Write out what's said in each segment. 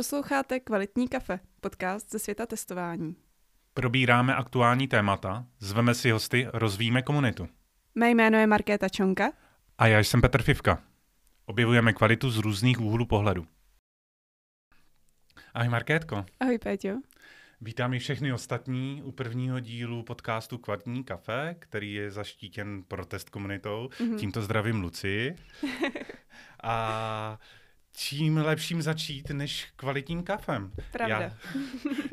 Posloucháte Kvalitní kafe, podcast ze světa testování. Probíráme aktuální témata, zveme si hosty, rozvíjíme komunitu. Mé jméno je Markéta Čonka. A já jsem Petr Fivka. Objevujeme kvalitu z různých úhlů pohledu. Ahoj Markétko. Ahoj Péťo. Vítám i všechny ostatní u prvního dílu podcastu Kvalitní kafe, který je zaštítěn protest komunitou. Mm-hmm. Tímto zdravím Luci. A čím lepším začít, než kvalitním kafem. Pravda. Já,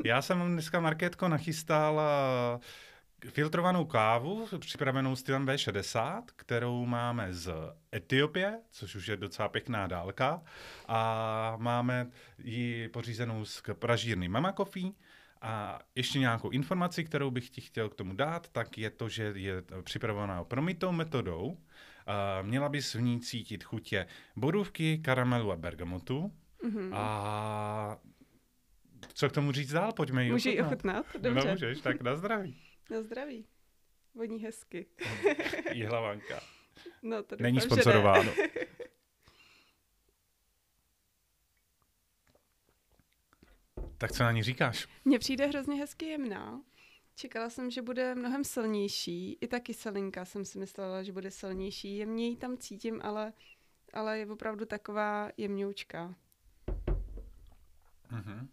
já jsem dneska, Markétko, nachystal filtrovanou kávu, připravenou stylem V60, kterou máme z Etiopie, což už je docela pěkná dálka. A máme ji pořízenou z pražírny Mama Coffee, a ještě nějakou informaci, kterou bych ti chtěl k tomu dát, tak je to, že je připravovaná promitou metodou. Měla bys v ní cítit chutě borůvky, karamelu a bergamotu. Mm-hmm. A co k tomu říct dál? Pojďme ji Můžu ji ochutnat? Dobře. No, můžeš, tak na zdraví. Na zdraví. Voní hezky. Jihlavanka. No, to Není sponsorováno. Tak co na ní říkáš? Mně přijde hrozně hezky jemná. Čekala jsem, že bude mnohem silnější. I ta kyselinka jsem si myslela, že bude silnější. Jemně ji tam cítím, ale, ale je opravdu taková jemňoučka. Mm-hmm.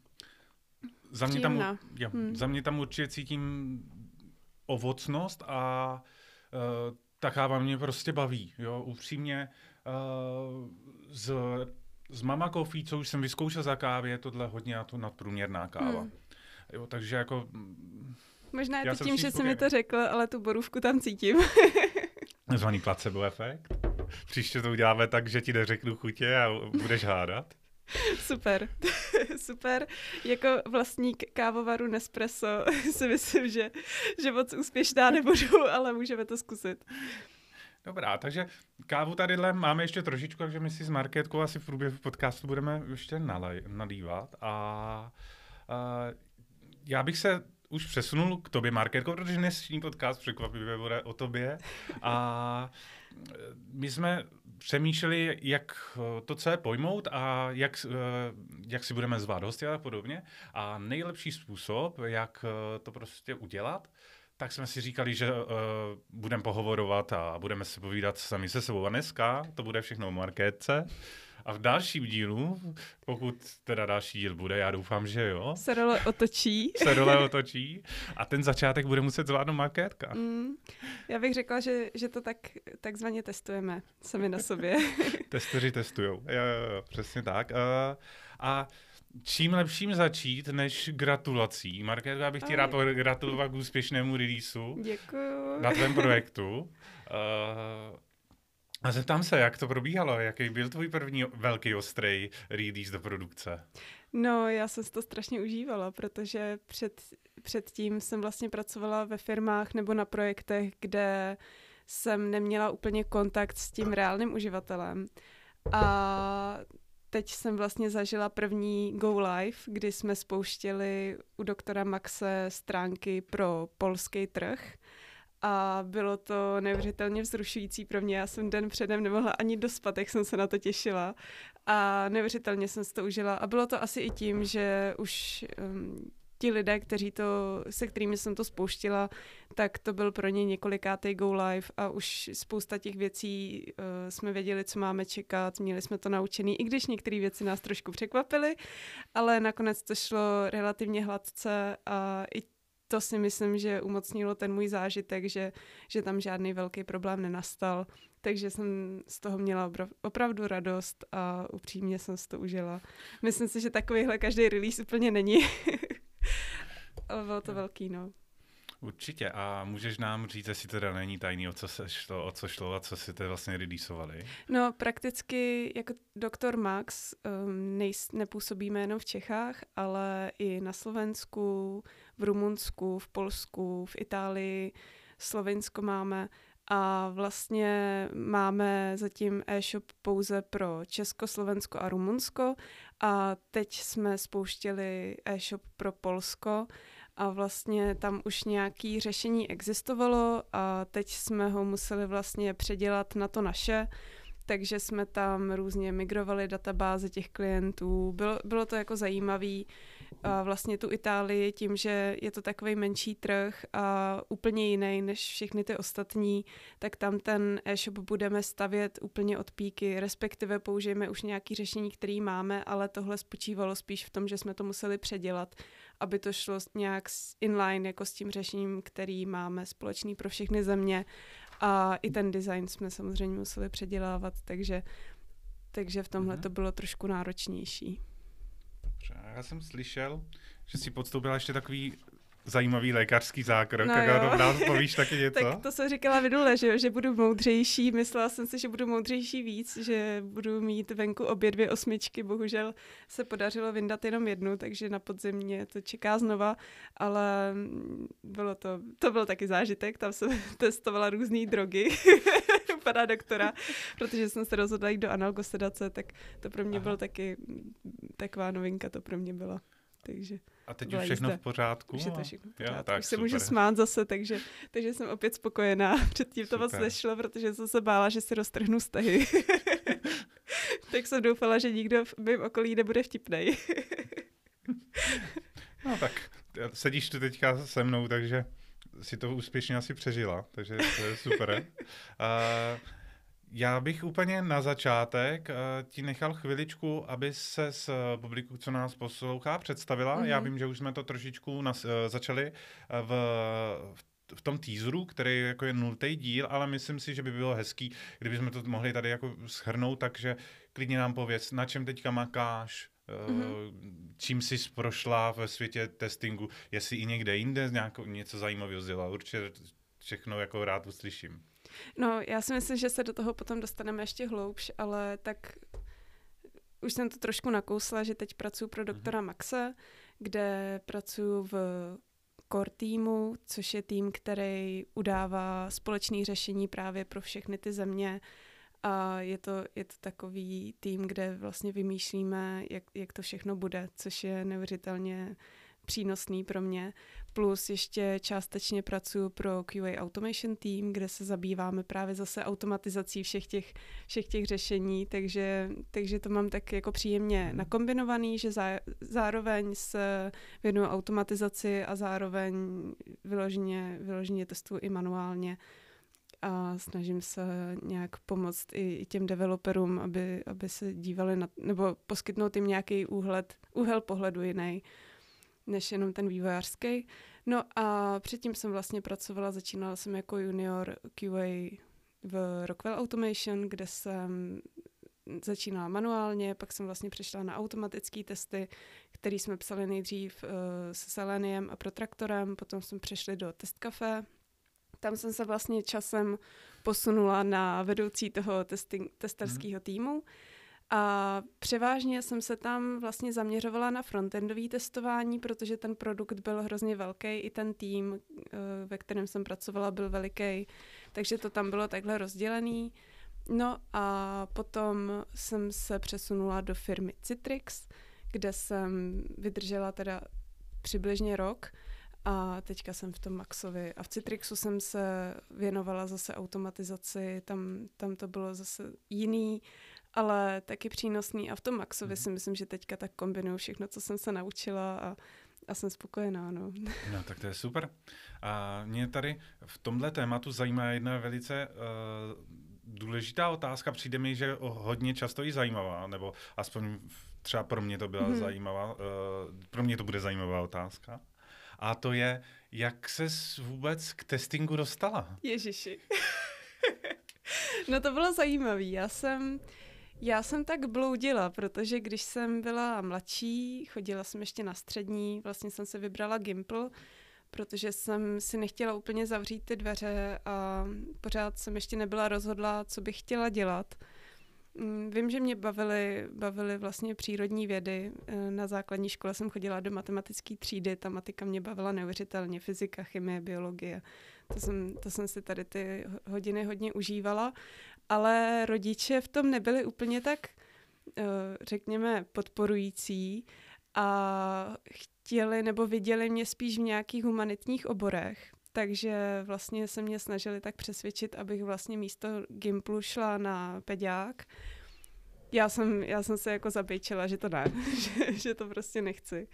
Za, mě tam, jo, hmm. za mě tam určitě cítím ovocnost a uh, ta káva mě prostě baví. Jo? Upřímně uh, z z Mama Coffee, co už jsem vyzkoušel za kávě, je tohle hodně na to nadprůměrná káva. Hmm. Jo, takže jako... Možná je to tím, že jsi mi to řekl, ale tu borůvku tam cítím. Zvaný placebo efekt. Příště to uděláme tak, že ti neřeknu chutě a budeš hádat. Super, super. Jako vlastník kávovaru Nespresso si myslím, že, že moc úspěšná nebudu, ale můžeme to zkusit. Dobrá, takže kávu tadyhle máme ještě trošičku, takže my si s Marketkou asi v průběhu podcastu budeme ještě nalej, nalívat. A, a já bych se už přesunul k tobě, Marketko, protože dnešní podcast překvapivě bude o tobě. A my jsme přemýšleli, jak to celé pojmout a jak, jak si budeme zvát hosty a podobně. A nejlepší způsob, jak to prostě udělat, tak jsme si říkali, že uh, budeme pohovorovat a budeme se povídat sami se sebou. A dneska to bude všechno o markétce. A v dalším dílu, pokud teda další díl bude, já doufám, že jo. Se role otočí. Se role otočí. A ten začátek bude muset zvládnout markétka. Mm, já bych řekla, že, že to tak takzvaně testujeme sami na sobě. Testoři testujou. Jo, jo, jo, přesně tak. Uh, a čím lepším začít, než gratulací. Markéto, já bych ti rád gratulovat k úspěšnému releaseu. Děkuju. Na tvém projektu. Uh, a zeptám se, jak to probíhalo? Jaký byl tvůj první velký ostrý release do produkce? No, já jsem si to strašně užívala, protože před, předtím jsem vlastně pracovala ve firmách nebo na projektech, kde jsem neměla úplně kontakt s tím reálným uživatelem. A teď jsem vlastně zažila první Go Live, kdy jsme spouštěli u doktora Maxe stránky pro polský trh a bylo to neuvěřitelně vzrušující pro mě. Já jsem den předem nemohla ani dospat, jak jsem se na to těšila a neuvěřitelně jsem si to užila a bylo to asi i tím, že už um, ti lidé, kteří to, se kterými jsem to spouštila, tak to byl pro ně několikátý go live a už spousta těch věcí uh, jsme věděli, co máme čekat, měli jsme to naučený, i když některé věci nás trošku překvapily, ale nakonec to šlo relativně hladce a i to si myslím, že umocnilo ten můj zážitek, že, že tam žádný velký problém nenastal. Takže jsem z toho měla opravdu radost a upřímně jsem si to užila. Myslím si, že takovýhle každý release úplně není. Ale bylo to velký, no. Určitě. A můžeš nám říct, jestli teda není tajný, o co, se šlo, o co šlo a co si to vlastně releaseovali? No, prakticky jako doktor Max um, nejs, nepůsobíme jenom v Čechách, ale i na Slovensku, v Rumunsku, v Polsku, v Itálii, Slovensko máme a vlastně máme zatím e-shop pouze pro Česko, Slovensko a Rumunsko a teď jsme spouštěli e-shop pro Polsko a vlastně tam už nějaké řešení existovalo a teď jsme ho museli vlastně předělat na to naše, takže jsme tam různě migrovali databáze těch klientů. Bylo, bylo to jako zajímavý. A vlastně tu Itálii tím, že je to takový menší trh a úplně jiný než všechny ty ostatní, tak tam ten e-shop budeme stavět úplně od píky, respektive použijeme už nějaký řešení, který máme, ale tohle spočívalo spíš v tom, že jsme to museli předělat, aby to šlo nějak inline jako s tím řešením, který máme společný pro všechny země a i ten design jsme samozřejmě museli předělávat, takže, takže v tomhle mm-hmm. to bylo trošku náročnější. Dobře, já jsem slyšel, že si podstoupila ještě takový zajímavý lékařský zákrok, no tak nám povíš taky něco? tak to jsem říkala minule, že, že budu moudřejší, myslela jsem si, že budu moudřejší víc, že budu mít venku obě dvě osmičky, bohužel se podařilo vyndat jenom jednu, takže na podzimně to čeká znova, ale bylo to, to byl taky zážitek, tam jsem testovala různé drogy. Pana doktora, protože jsem se rozhodla jít do analgosedace, tak to pro mě bylo taky taková novinka, to pro mě byla. Takže a teď už všechno jízda. v pořádku? Už je to všechno v pořádku. Jo, tak, už se můžu smát zase, takže, takže jsem opět spokojená. Předtím to moc nešlo, protože jsem se bála, že si roztrhnu stehy. tak jsem doufala, že nikdo v mém okolí nebude vtipnej. no tak, sedíš tu teďka se mnou, takže si to úspěšně asi přežila, takže to je super. Uh, já bych úplně na začátek uh, ti nechal chviličku, aby se s uh, publiku, co nás poslouchá, představila. Mm-hmm. Já vím, že už jsme to trošičku nas, uh, začali uh, v, v tom teaseru, který jako je nultý díl, ale myslím si, že by bylo hezký, kdybychom to mohli tady jako schrnout, takže klidně nám pověz, na čem teďka makáš, mm-hmm. čím jsi prošla ve světě testingu, jestli i někde jinde nějakou, něco zajímavého vzdělala. Určitě všechno jako rád uslyším. No, já si myslím, že se do toho potom dostaneme ještě hloubš, ale tak už jsem to trošku nakousla, že teď pracuji pro doktora mm-hmm. Maxe, kde pracuji v core týmu, což je tým, který udává společné řešení právě pro všechny ty země. A je to, je to takový tým, kde vlastně vymýšlíme, jak, jak to všechno bude, což je neuvěřitelně přínosný pro mě. Plus ještě částečně pracuji pro QA Automation Team, kde se zabýváme právě zase automatizací všech těch, všech těch řešení, takže, takže to mám tak jako příjemně nakombinovaný, že zá, zároveň se věnuju automatizaci a zároveň vyloženě, vyloženě testuju i manuálně a snažím se nějak pomoct i, i těm developerům, aby, aby se dívali na, nebo poskytnout jim nějaký úhled, úhel pohledu jiný než jenom ten vývojářský. No a předtím jsem vlastně pracovala, začínala jsem jako junior QA v Rockwell Automation, kde jsem začínala manuálně, pak jsem vlastně přešla na automatické testy, které jsme psali nejdřív uh, se Seleniem a Protraktorem, potom jsme přešli do Test Cafe. Tam jsem se vlastně časem posunula na vedoucí toho testing, testerského týmu. A převážně jsem se tam vlastně zaměřovala na frontendové testování, protože ten produkt byl hrozně velký, i ten tým, eh, ve kterém jsem pracovala, byl veliký, takže to tam bylo takhle rozdělený. No a potom jsem se přesunula do firmy Citrix, kde jsem vydržela teda přibližně rok a teďka jsem v tom Maxovi. A v Citrixu jsem se věnovala zase automatizaci, tam, tam to bylo zase jiný ale taky přínosný a v tom Maxovi hmm. si myslím, že teďka tak kombinuju všechno, co jsem se naučila a a jsem spokojená, no. No, tak to je super. A mě tady v tomhle tématu zajímá jedna velice uh, důležitá otázka. Přijde mi, že hodně často i zajímavá, nebo aspoň třeba pro mě to byla hmm. zajímavá, uh, pro mě to bude zajímavá otázka. A to je, jak se vůbec k testingu dostala? Ježiši. no to bylo zajímavé. Já jsem... Já jsem tak bloudila, protože když jsem byla mladší, chodila jsem ještě na střední, vlastně jsem se vybrala Gimple, protože jsem si nechtěla úplně zavřít ty dveře a pořád jsem ještě nebyla rozhodla, co bych chtěla dělat. Mm, vím, že mě bavily, bavily vlastně přírodní vědy. Na základní škole jsem chodila do matematické třídy, ta matika mě bavila neuvěřitelně, fyzika, chemie, biologie. To jsem, to jsem si tady ty hodiny hodně užívala ale rodiče v tom nebyli úplně tak, eh, řekněme, podporující a chtěli nebo viděli mě spíš v nějakých humanitních oborech. takže vlastně se mě snažili tak přesvědčit, abych vlastně místo Gimplu šla na pediák. Já jsem, já jsem se jako zabejčila, že to ne, že, že to prostě nechci.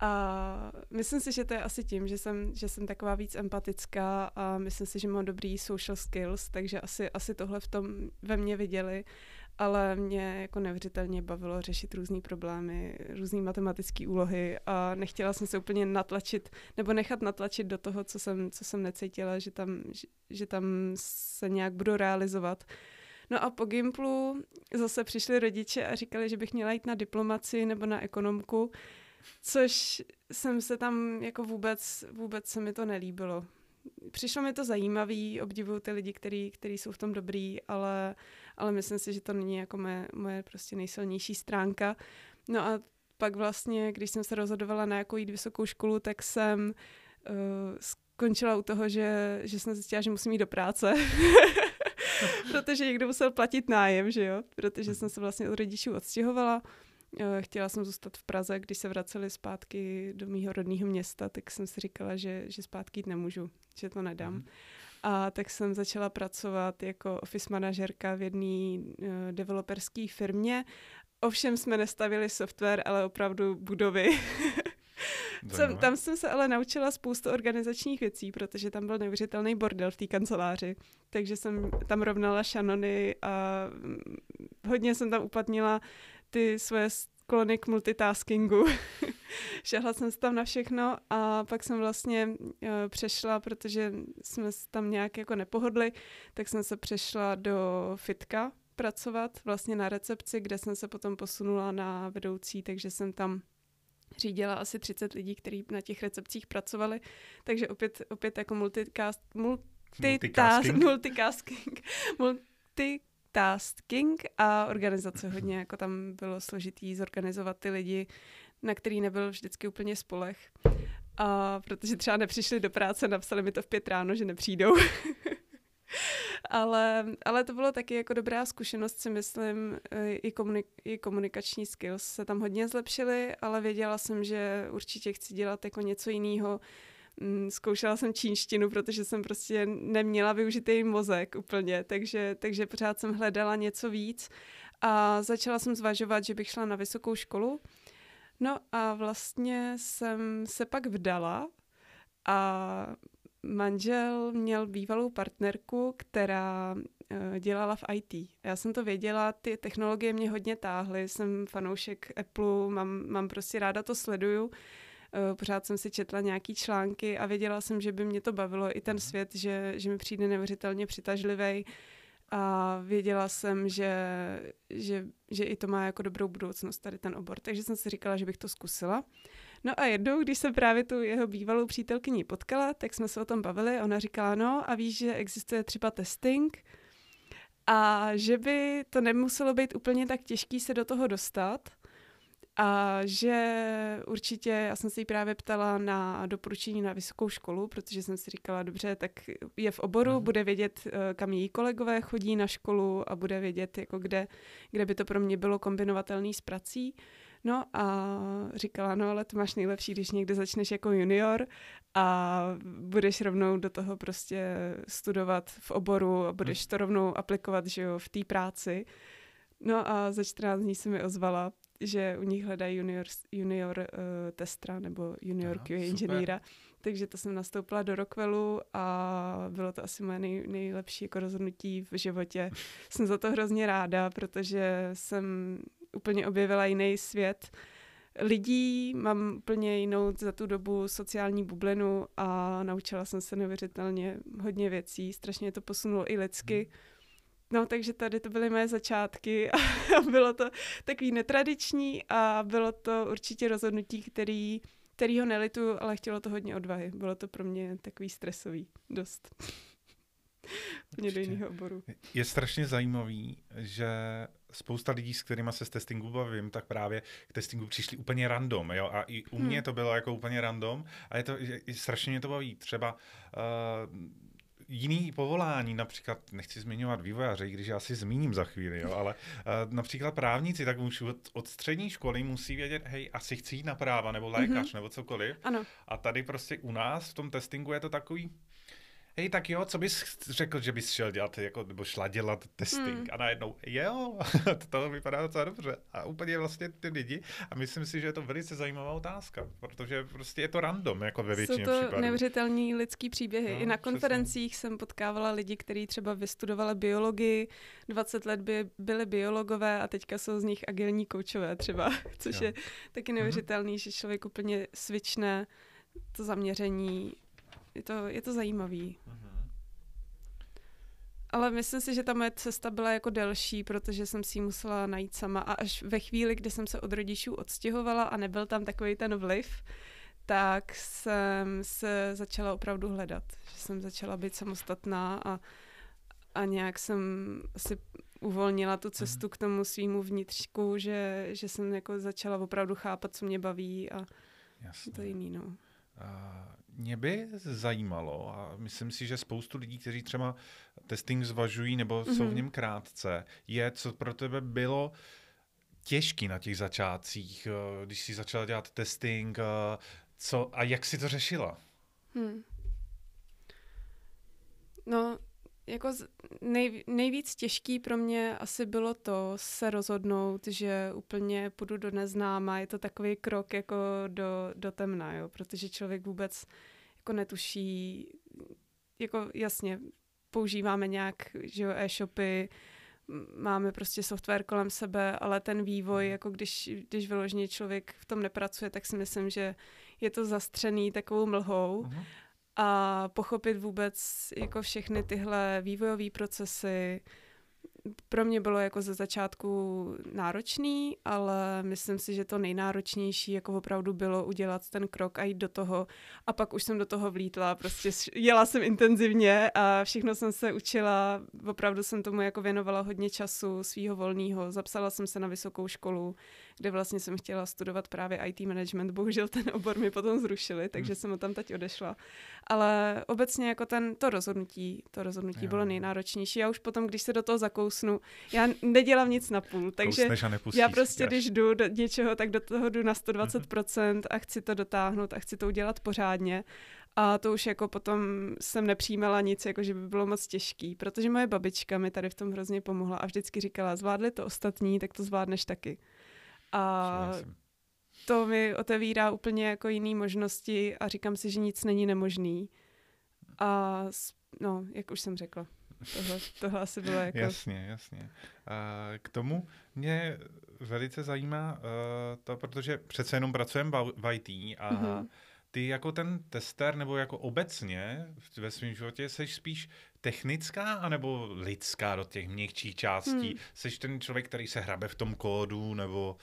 A myslím si, že to je asi tím, že jsem, že jsem taková víc empatická a myslím si, že mám dobrý social skills, takže asi, asi tohle v tom ve mně viděli ale mě jako nevřitelně bavilo řešit různé problémy, různé matematické úlohy a nechtěla jsem se úplně natlačit nebo nechat natlačit do toho, co jsem, co jsem necítila, že tam, že, že tam se nějak budu realizovat. No a po Gimplu zase přišli rodiče a říkali, že bych měla jít na diplomaci nebo na ekonomku, což jsem se tam jako vůbec, vůbec se mi to nelíbilo. Přišlo mi to zajímavý, obdivuju ty lidi, kteří jsou v tom dobrý, ale ale myslím si, že to není jako moje, moje prostě nejsilnější stránka. No a pak vlastně, když jsem se rozhodovala na jakou jít vysokou školu, tak jsem uh, skončila u toho, že, že jsem zjistila, že musím jít do práce. protože někdo musel platit nájem, že jo? Protože jsem se vlastně od rodičů odstěhovala. Eh, chtěla jsem zůstat v Praze, když se vraceli zpátky do mého rodného města, tak jsem si říkala, že, že zpátky jít nemůžu, že to nedám. Mm. A tak jsem začala pracovat jako office manažerka v jedné uh, developerské firmě. Ovšem jsme nestavili software, ale opravdu budovy. jsem, tam jsem se ale naučila spoustu organizačních věcí, protože tam byl neuvěřitelný bordel v té kanceláři. Takže jsem tam rovnala šanony a mm, hodně jsem tam uplatnila ty svoje sklony k multitaskingu. Šahla jsem se tam na všechno a pak jsem vlastně uh, přešla, protože jsme tam nějak jako nepohodli, tak jsem se přešla do fitka pracovat vlastně na recepci, kde jsem se potom posunula na vedoucí, takže jsem tam řídila asi 30 lidí, kteří na těch recepcích pracovali, takže opět, opět jako multicast, multitasking, multicasting, multi tasking a organizace hodně, jako tam bylo složitý zorganizovat ty lidi, na který nebyl vždycky úplně spolech. A protože třeba nepřišli do práce, napsali mi to v pět ráno, že nepřijdou. ale, ale to bylo taky jako dobrá zkušenost, si myslím, i, komunik- i komunikační skills se tam hodně zlepšily, ale věděla jsem, že určitě chci dělat jako něco jiného, zkoušela jsem čínštinu, protože jsem prostě neměla využitý mozek úplně, takže, takže pořád jsem hledala něco víc a začala jsem zvažovat, že bych šla na vysokou školu. No a vlastně jsem se pak vdala a manžel měl bývalou partnerku, která uh, dělala v IT. Já jsem to věděla, ty technologie mě hodně táhly, jsem fanoušek Apple, mám, mám prostě ráda to sleduju, Eh, pořád jsem si četla nějaký články a věděla jsem, že by mě to bavilo i ten mhm. svět, že, že mi přijde neuvěřitelně přitažlivý a věděla jsem, že, že, že i to má jako dobrou budoucnost tady ten obor, takže jsem si říkala, že bych to zkusila. No a jednou, když jsem právě tu jeho bývalou přítelkyni potkala, tak jsme se o tom bavili. Ona říkala, no a víš, že existuje třeba testing? A že by to nemuselo být úplně tak těžký se do toho dostat, a že určitě, já jsem se jí právě ptala na doporučení na vysokou školu, protože jsem si říkala, dobře, tak je v oboru, mm. bude vědět, eh, kam její kolegové chodí na školu a bude vědět, jako kde, kde by to pro mě bylo kombinovatelné s prací. No a říkala, no ale to máš nejlepší, když někde začneš jako junior a budeš rovnou do toho prostě studovat v oboru a budeš mhm. to rovnou aplikovat, že jo, v té práci. No a za 14 dní se mi ozvala že u nich hledají junior, junior uh, testra nebo junior Aha, QA inženýra. Takže to jsem nastoupila do Rockwellu a bylo to asi moje nej, nejlepší jako rozhodnutí v životě. jsem za to hrozně ráda, protože jsem úplně objevila jiný svět lidí, mám úplně jinou za tu dobu sociální bublinu a naučila jsem se neuvěřitelně hodně věcí. Strašně to posunulo i lidsky. Hmm No, takže tady to byly moje začátky a bylo to takový netradiční a bylo to určitě rozhodnutí, který, který ho nelitu, ale chtělo to hodně odvahy. Bylo to pro mě takový stresový, dost. Úplně do jiného oboru. Je strašně zajímavý, že spousta lidí, s kterými se z testingu bavím, tak právě k testingu přišli úplně random, jo, a i u mě hmm. to bylo jako úplně random a je to, je, strašně mě to baví. Třeba uh, jiný povolání, například, nechci zmiňovat vývojáře, když já si zmíním za chvíli, jo, ale uh, například právníci, tak už od, od střední školy musí vědět, hej, asi chci jít na práva, nebo lékař, mm-hmm. nebo cokoliv. Ano. A tady prostě u nás v tom testingu je to takový, hej, tak jo, co bys řekl, že bys šel dělat, jako, nebo šla dělat testing hmm. a najednou, jo, to vypadá docela dobře. A úplně vlastně ty lidi, a myslím si, že je to velice zajímavá otázka, protože prostě je to random, jako ve většině Jsou to případů. neuvěřitelný lidský příběhy. No, I na konferencích přesně. jsem potkávala lidi, kteří třeba vystudovali biologii, 20 let by byli biologové a teďka jsou z nich agilní koučové třeba, což jo. je taky neuvěřitelný, mm-hmm. že člověk úplně svične to zaměření je to, je to zajímavý. Uh-huh. Ale myslím si, že ta moje cesta byla jako delší, protože jsem si ji musela najít sama a až ve chvíli, kdy jsem se od rodičů odstěhovala a nebyl tam takový ten vliv, tak jsem se začala opravdu hledat. Že jsem začala být samostatná a, a nějak jsem si uvolnila tu cestu k tomu svýmu vnitřku, že, že jsem jako začala opravdu chápat, co mě baví a Jasně. to jiný, no. Uh, mě by zajímalo, a myslím si, že spoustu lidí, kteří třeba testing zvažují nebo mm-hmm. jsou v mhm. něm krátce, je, co pro tebe bylo těžký na těch začátcích, eh, když jsi začala dělat testing, eh, co, a jak jsi to řešila? Hmm. No, jako nej, nejvíc těžký pro mě asi bylo to se rozhodnout, že úplně půjdu do neznáma. Je to takový krok jako do, do temna, jo? protože člověk vůbec jako netuší, jako jasně, používáme nějak že jo, e-shopy, máme prostě software kolem sebe, ale ten vývoj, mhm. jako když, když vyloženě člověk v tom nepracuje, tak si myslím, že je to zastřený takovou mlhou. Uh-huh a pochopit vůbec jako všechny tyhle vývojové procesy, pro mě bylo jako ze začátku náročný, ale myslím si, že to nejnáročnější jako opravdu bylo udělat ten krok a jít do toho a pak už jsem do toho vlítla, prostě jela jsem intenzivně a všechno jsem se učila, opravdu jsem tomu jako věnovala hodně času svýho volného, zapsala jsem se na vysokou školu, kde vlastně jsem chtěla studovat právě IT management, bohužel ten obor mi potom zrušili, takže hmm. jsem ho tam teď odešla. Ale obecně jako ten, to rozhodnutí, to rozhodnutí jo. bylo nejnáročnější. Já už potom, když se do toho zakousnu, já nedělám nic na půl, takže já prostě, když jdu do něčeho, tak do toho jdu na 120% a chci to dotáhnout a chci to udělat pořádně. A to už jako potom jsem nepřijímala nic, jako že by bylo moc těžký, protože moje babička mi tady v tom hrozně pomohla a vždycky říkala, zvládli to ostatní, tak to zvládneš taky. A to mi otevírá úplně jako jiné možnosti a říkám si, že nic není nemožný. A no, jak už jsem řekla, tohle, tohle asi bylo jako... Jasně, jasně. A k tomu mě velice zajímá uh, to, protože přece jenom pracujeme v IT a mm-hmm. ty jako ten tester nebo jako obecně ve svém životě jsi spíš technická anebo lidská do těch měkčích částí? Hmm. Jsi ten člověk, který se hrabe v tom kódu nebo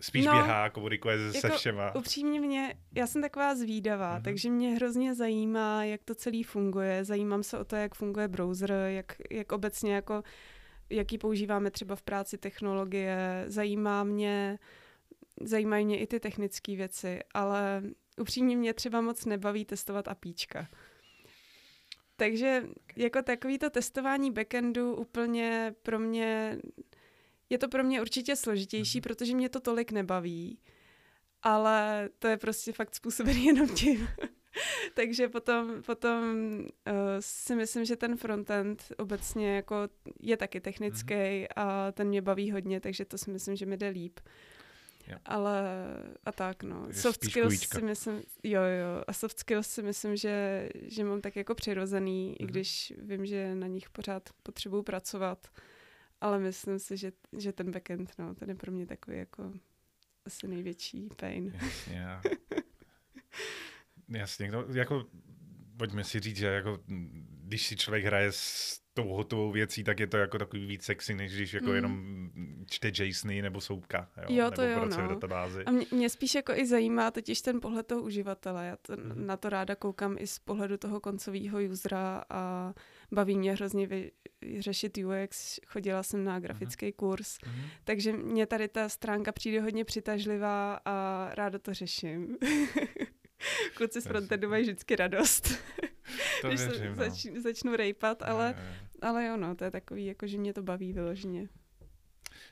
spíš no, běhá, komunikuje se jako všema? Upřímně mě, já jsem taková zvídavá, mm-hmm. takže mě hrozně zajímá, jak to celý funguje. Zajímám se o to, jak funguje browser, jak, jak obecně jako jaký používáme třeba v práci technologie. Zajímá mě, zajímají mě i ty technické věci, ale upřímně mě třeba moc nebaví testovat apíčka. Takže jako takový to testování backendu úplně pro mě, je to pro mě určitě složitější, mm. protože mě to tolik nebaví, ale to je prostě fakt způsobený jenom tím. Takže potom, potom uh, si myslím, že ten frontend obecně jako je taky technický mm. a ten mě baví hodně, takže to si myslím, že mi jde líp. Ale a tak, no. Takže soft skills kujíčka. si myslím, jo, jo. A soft skills si myslím, že, že mám tak jako přirozený, mm-hmm. i mhm. když vím, že na nich pořád potřebuju pracovat. Ale myslím si, že, že ten backend, no, ten je pro mě takový jako asi největší pain. Jasně. Jasně, no, jako pojďme si říct, že jako, když si člověk hraje s tou hotovou věcí, tak je to jako takový víc sexy, než když jako mm. jenom čte JSONy nebo soupka, jo, jo to nebo jo, no. databázi. A mě, mě spíš jako i zajímá totiž ten pohled toho uživatele. Já to, mm. na to ráda koukám i z pohledu toho koncového usera a baví mě hrozně vy, řešit UX. Chodila jsem na grafický mm. kurz, mm. takže mě tady ta stránka přijde hodně přitažlivá a ráda to řeším. Kluci z frontendu mají vždycky radost. to když věřím, se no. zač, začnu rejpat, ale, ale jo, no, to je takový, jako že mě to baví vyloženě.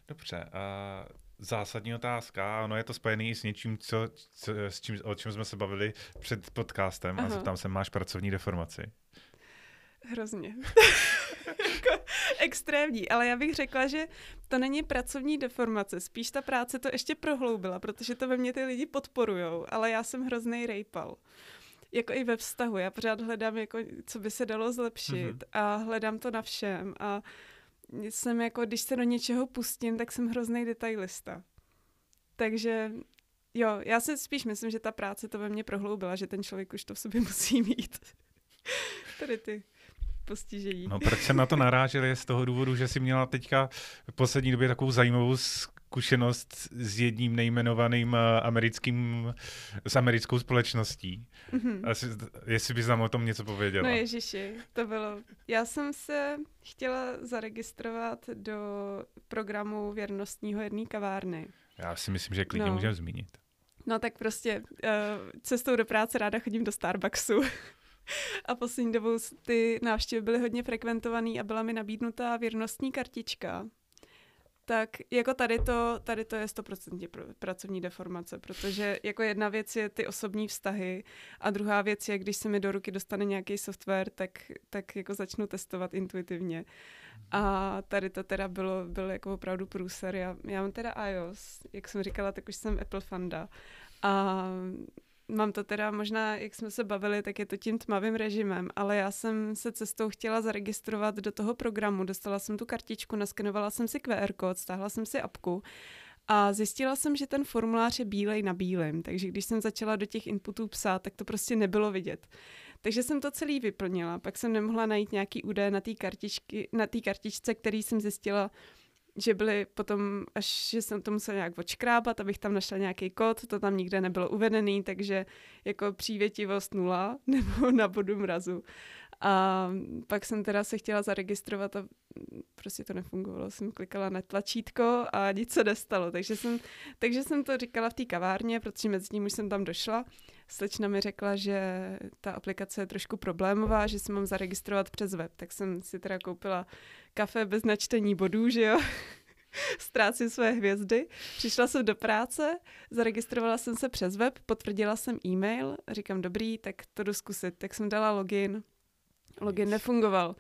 Dobře, uh, zásadní otázka, ono je to spojené i s něčím, co, co, s čím, o čem jsme se bavili před podcastem Aha. a zeptám se, máš pracovní deformaci? Hrozně. jako extrémní, ale já bych řekla, že to není pracovní deformace, spíš ta práce to ještě prohloubila, protože to ve mně ty lidi podporujou, ale já jsem hrozný rejpal. Jako i ve vztahu, já pořád hledám, jako, co by se dalo zlepšit Mhm. a hledám to na všem a jsem jako, když se do něčeho pustím, tak jsem hrozný detailista. Takže jo, já si spíš myslím, že ta práce to ve mně prohloubila, že ten člověk už to v sobě musí mít. Tady ty postižení. No proč jsem na to narážel je z toho důvodu, že jsi měla teďka v poslední době takovou zajímavou zkušenost s jedním nejmenovaným eh, americkým, s americkou společností. Mhm. Asi, jestli bys nám o tom něco pověděla. No ježiši, to bylo. Já jsem se chtěla zaregistrovat do programu věrnostního jedné kavárny. Já si myslím, že klidně No. můžeme zmínit. No tak prostě uh, cestou do práce ráda chodím do Starbucksu. a poslední dobou ty návštěvy byly hodně frekventovaný a byla mi nabídnutá věrnostní kartička. Tak jako tady to, tady to je 100% pr- pracovní deformace, protože jako jedna věc je ty osobní vztahy a druhá věc je, když se mi do ruky dostane nějaký software, tak, tak jako začnu testovat intuitivně. A tady to teda bylo, bylo jako opravdu průser. Já, já mám teda iOS, jak jsem říkala, tak už jsem Apple fanda. A mám to teda možná, jak jsme se bavili, tak je to tím tmavým režimem, ale já jsem se cestou chtěla zaregistrovat do toho programu, dostala jsem tu kartičku, naskenovala jsem si QR kód, stáhla jsem si apku a zjistila jsem, že ten formulář je bílej na bílém, takže když jsem začala do těch inputů psát, tak to prostě nebylo vidět. Takže jsem to celý vyplnila, pak jsem nemohla najít nějaký údaje na té kartičky, na té kartičce, který jsem zjistila, že byly potom, až že jsem to musela nějak odškrábat, abych tam našla nějaký kód, to tam nikde nebylo uvedený, takže jako přívětivost nula nebo na bodu mrazu. A pak jsem teda se chtěla zaregistrovat a prostě to nefungovalo. Jsem klikala na tlačítko a nic se nestalo. Takže jsem, takže jsem to říkala v té kavárně, protože mezi tím už jsem tam došla. Slečna mi řekla, že ta aplikace je trošku problémová, že si mám zaregistrovat přes web. Tak jsem si teda koupila kafe bez načtení bodů, že jo? Ztrácím své hvězdy. Přišla jsem do práce, zaregistrovala jsem se přes web, potvrdila jsem e-mail, říkám dobrý, tak to jdu zkusit. Tak jsem dala login, login nefungoval.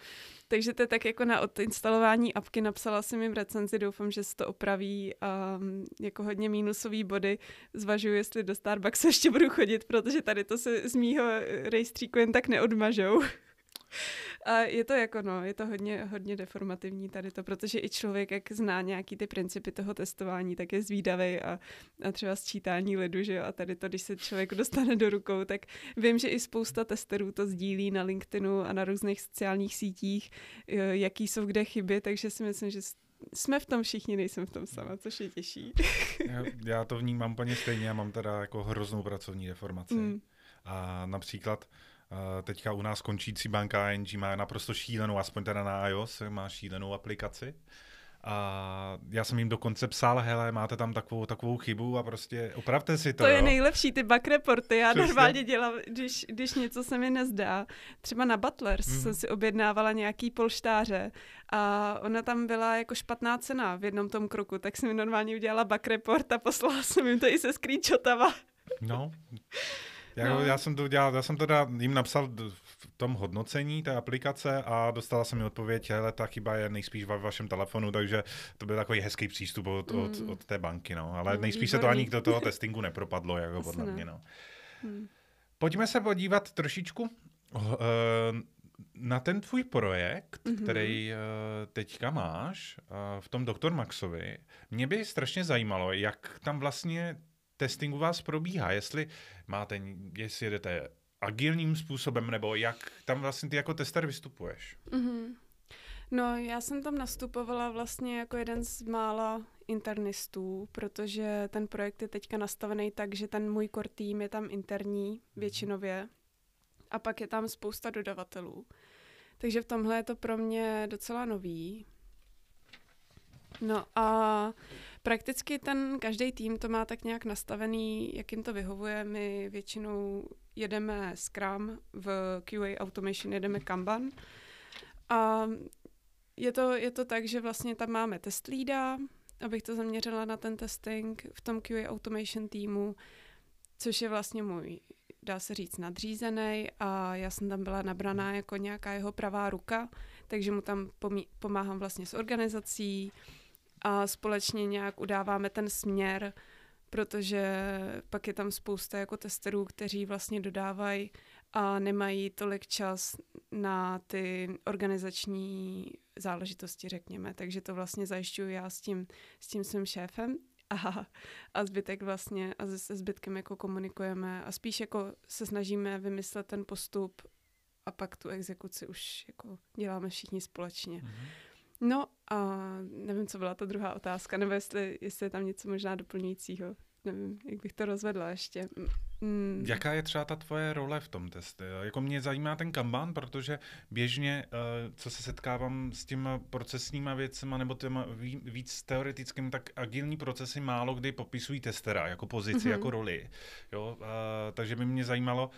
Takže to je tak jako na odinstalování apky, napsala jsem jim recenzi, doufám, že se to opraví a mm, jako hodně mínusový body zvažuji, jestli do Starbucksu ještě budu chodit, protože tady to se z mýho rejstříku jen tak neodmažou. A je to jako no, je to hodně, hodně deformativní tady to, protože i člověk, jak zná nějaký ty principy toho testování, tak je zvídavý a, a třeba sčítání lidu, že jo, a tady to, když se člověk dostane do rukou, tak vím, že i spousta testerů to sdílí na LinkedInu a na různých sociálních sítích, eh, jaký jsou kde chyby, takže si myslím, že jsme v tom všichni, nejsem v tom sama, což je těžší. Já, já to vnímám úplně stejně, já mám teda jako hroznou pracovní deformaci. Mm. A například teďka u nás končící banka ING má naprosto šílenou, aspoň teda na iOS, má šílenou aplikaci. A já jsem jim dokonce psal, hele, máte tam takovou, takovou chybu a prostě opravte si to, To je jo. nejlepší, ty bug reporty. Já Přesně. normálně dělám, když, když něco se mi nezdá. Třeba na Butlers Mhm. mm. jsem si objednávala nějaký polštáře a ona tam byla jako špatná cena v jednom tom kroku, tak jsem mi normálně udělala bug report a poslala jsem jim to i se screenshotama. No. Já, No. já jsem to udělal, já jsem teda jim napsal v tom hodnocení té aplikace a dostala jsem mi odpověď, hele, ta chyba je nejspíš ve vašem telefonu, takže to byl takový hezký přístup od, od, Mm. od té banky, no. Ale No, nejspíš se to výborný. ani do toho testingu nepropadlo, jako podle ne. mě, no. Hmm. Pojďme se podívat trošičku eh, na ten tvůj projekt, Mhm. mm-hmm. který eh, teďka máš eh, v tom Doktor Maxovi. Mě by strašně zajímalo, jak tam vlastně testing u vás probíhá, jestli máte, jestli jedete agilním způsobem, nebo jak tam vlastně ty jako tester vystupuješ. Mhm. No, já jsem tam nastupovala vlastně jako jeden z mála internistů, protože ten projekt je teďka nastavený tak, že ten můj core tým je tam interní většinově a pak je tam spousta dodavatelů. Takže v tomhle je to pro mě docela nový. No a Prakticky ten každý tým to má tak nějak nastavený, jak jim to vyhovuje. My většinou jedeme Scrum, v QA Automation jedeme Kanban. A je to, je to tak, že vlastně tam máme test leada, abych to zaměřila na ten testing v tom QA Automation týmu, což je vlastně můj, dá se říct, nadřízený a já jsem tam byla nabraná jako nějaká jeho pravá ruka, takže mu tam pomí- pomáhám vlastně s organizací a společně nějak udáváme ten směr, protože pak je tam spousta jako testerů, kteří vlastně dodávají a nemají tolik čas na ty organizační záležitosti, řekněme. Takže to vlastně zajišťuju já s tím, s tím svým šéfem a, a zbytek vlastně a se zbytkem jako komunikujeme a spíš jako se snažíme vymyslet ten postup a pak tu exekuci už jako děláme všichni společně. Mm-hmm. No a nevím, co byla ta druhá otázka, nebo jestli, jestli je tam něco možná doplňujícího nevím, jak bych to rozvedla ještě. Mm. Jaká je třeba ta tvoje role v tom testu? Jako mě zajímá ten Kanban, protože běžně, uh, co se setkávám s těma procesníma věcma nebo těma víc teoretickým, tak agilní procesy málo kdy popisují testera jako pozici, mm-hmm. jako roli. Jo? Uh, takže by mě zajímalo,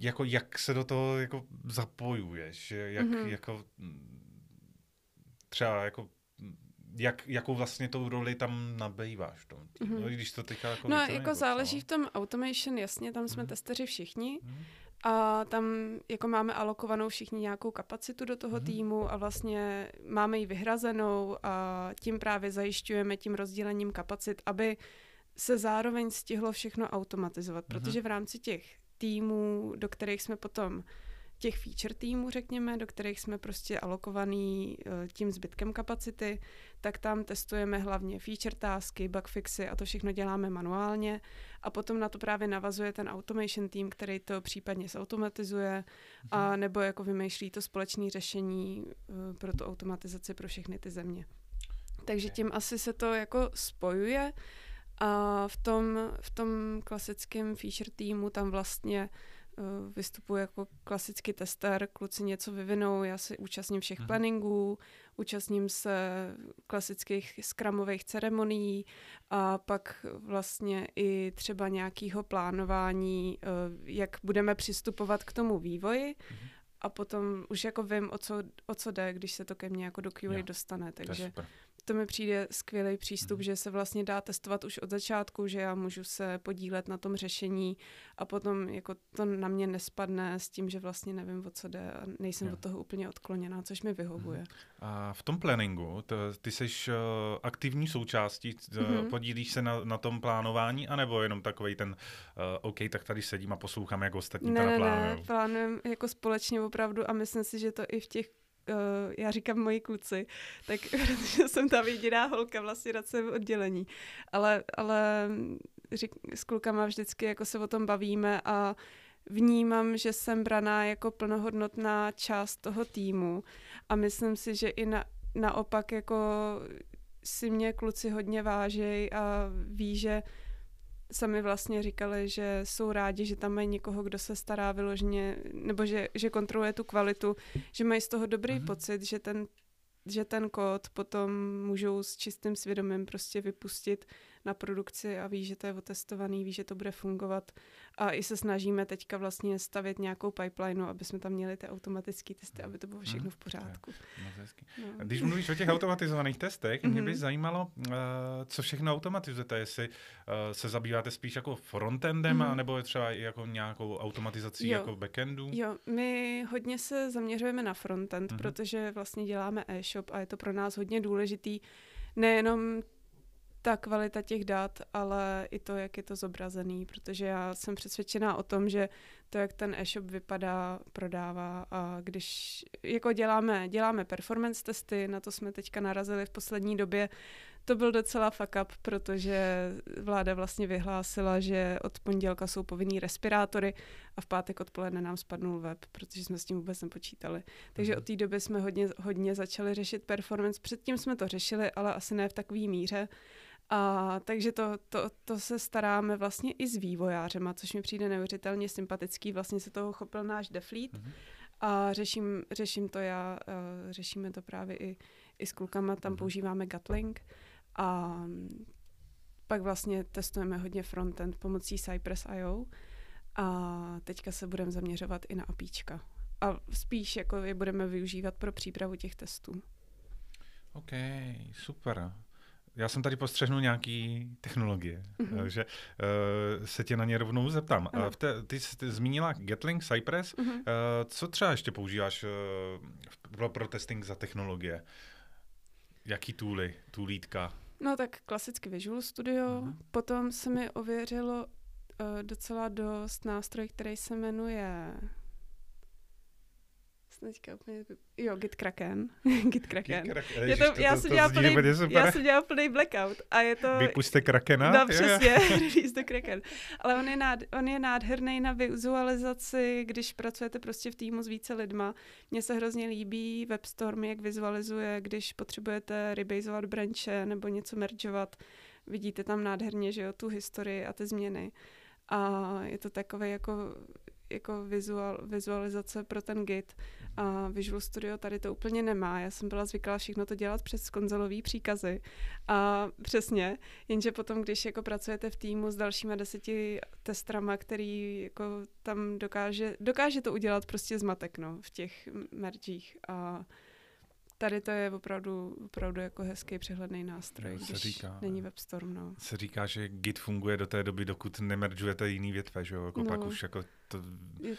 jako jak se do toho jako zapojuješ, jak mm-hmm. jako třeba jako jak, jakou vlastně tou roli tam nabýváš tom mm-hmm. no, když to teďka jako No, jako záleží no. v tom automation, jasně, tam jsme mm-hmm. testeři všichni mm-hmm. a tam jako máme alokovanou všichni nějakou kapacitu do toho mm-hmm. týmu a vlastně máme ji vyhrazenou a tím právě zajišťujeme tím rozdělením kapacit, aby se zároveň stihlo všechno automatizovat, mm-hmm. protože v rámci těch týmů, do kterých jsme potom těch feature týmů, řekněme, do kterých jsme prostě alokovaný eh, tím zbytkem kapacity, tak tam testujeme hlavně feature tásky, bug fixy a to všechno děláme manuálně a potom na to právě navazuje ten automation tým, který to případně zautomatizuje a mhm. nebo jako vymýšlí to společné řešení eh, pro tu automatizaci pro všechny ty země. Takže tím asi se to jako spojuje a v tom, v tom klasickém feature týmu tam vlastně Eh, vystupuji jako klasický tester, kluci něco vyvinou, já se účastním všech hmm. planningů, účastním se klasických skramových ceremonií a pak vlastně i třeba nějakého plánování, eh, jak budeme přistupovat k tomu vývoji. Hmm. A potom už jako vím, o co, o co jde, když se to ke mně jako do QA dostane. Takže to mi přijde skvělý přístup, mm. že se vlastně dá testovat už od začátku, že já můžu se podílet na tom řešení a potom jako to na mě nespadne s tím, že vlastně nevím, o co jde a nejsem jo. od toho úplně odkloněná, což mi vyhovuje. Mm. A v tom planningu, to, ty jsi uh, aktivní součástí, mm-hmm. podílíš se na, na tom plánování, anebo jenom takový ten, uh, OK, tak tady sedím a poslouchám, jak ostatní ne, to Ne, ne, plánujeme jako společně opravdu a myslím si, že to i v těch uh, já říkám moji kluci, tak protože jsem ta jediná holka vlastně na svém oddělení. Ale, ale řík, s klukama vždycky jako se o tom bavíme a vnímám, že jsem braná jako plnohodnotná část toho týmu a myslím si, že i na, naopak jako si mě kluci hodně vážejí a ví, že sami vlastně říkali, že jsou rádi, že tam mají někoho, kdo se stará vyloženě, nebo že, že kontroluje tu kvalitu, že mají z toho dobrý mm-hmm. pocit, že ten, že ten kód potom můžou s čistým svědomím prostě vypustit na produkci a ví, že to je otestovaný, ví, že to bude fungovat. A i se snažíme teďka vlastně stavět nějakou pipeline, aby jsme tam měli ty automatické testy, aby to bylo všechno mhm. v pořádku. No. Když mluvíš o těch automatizovaných testech, mě by mhm. zajímalo, uh, co všechno automatizujete, jestli uh, se zabýváte spíš jako frontendem, mm-hmm. nebo třeba i jako nějakou automatizací jo. jako backendu? Jo, my hodně se zaměřujeme na frontend, mm-hmm. protože vlastně děláme e-shop a je to pro nás hodně důležitý nejenom ta kvalita těch dat, ale i to, jak je to zobrazený, protože já jsem přesvědčená o tom, že to, jak ten e-shop vypadá, prodává a když jako děláme, děláme performance testy, na to jsme teďka narazili v poslední době, to byl docela fuck up, protože vláda vlastně vyhlásila, že od pondělka jsou povinný respirátory a v pátek odpoledne nám spadnul web, protože jsme s tím vůbec nepočítali. Takže mhm. od té doby jsme hodně, hodně začali řešit performance. Předtím jsme to řešili, ale asi ne v takové míře. A takže to, to, to se staráme vlastně i s vývojářema, což mi přijde neuvěřitelně sympatický. Vlastně se toho chopil náš Defleet mm-hmm. a řeším, řeším to já, uh, řešíme to právě i, i s klukama, tam mm-hmm. používáme Gatling a pak vlastně testujeme hodně frontend pomocí Cypress.io a teďka se budeme zaměřovat i na apíčka. A spíš jako je budeme využívat pro přípravu těch testů. OK, super. Já jsem tady postřehnul nějaký technologie, mm-hmm. takže uh, se tě na ně rovnou zeptám. Uh, v té, ty jsi zmínila Gatling, Cypress. Mm-hmm. Uh, co třeba ještě používáš uh, pro, pro testing za technologie? Jaký tooly, toolítka? No tak klasicky Visual Studio. Mm-hmm. Potom se mi ověřilo uh, docela dost nástroj, který se jmenuje teďka úplně... Jo, Git Kraken. Git Kraken. Git Kraken. Je to, to, já, to, jsem dělala plný, já jsem dělala plný blackout. A je to... Vypuste Krakena? No, přesně. Release the Kraken. Ale on je, nád, on je nádherný na vizualizaci, když pracujete prostě v týmu s více lidma. Mně se hrozně líbí WebStorm, jak vizualizuje, když potřebujete rebasovat branche nebo něco mergeovat. Vidíte tam nádherně, že jo, tu historii a ty změny. A je to takové jako jako vizual, vizualizace pro ten Git. A Visual Studio tady to úplně nemá. Já jsem byla zvyklá všechno to dělat přes konzolový příkazy. A přesně, jenže potom, když jako pracujete v týmu s dalšíma deseti testrama, který jako tam dokáže, dokáže to udělat prostě zmatek, no, v těch mergích. A tady to je opravdu, opravdu jako hezký přehledný nástroj, no, když říká, není WebStorm. No. Se říká, že Git funguje do té doby, dokud nemeržujete jiný větve, že jo? Jako no. pak už jako to... Je,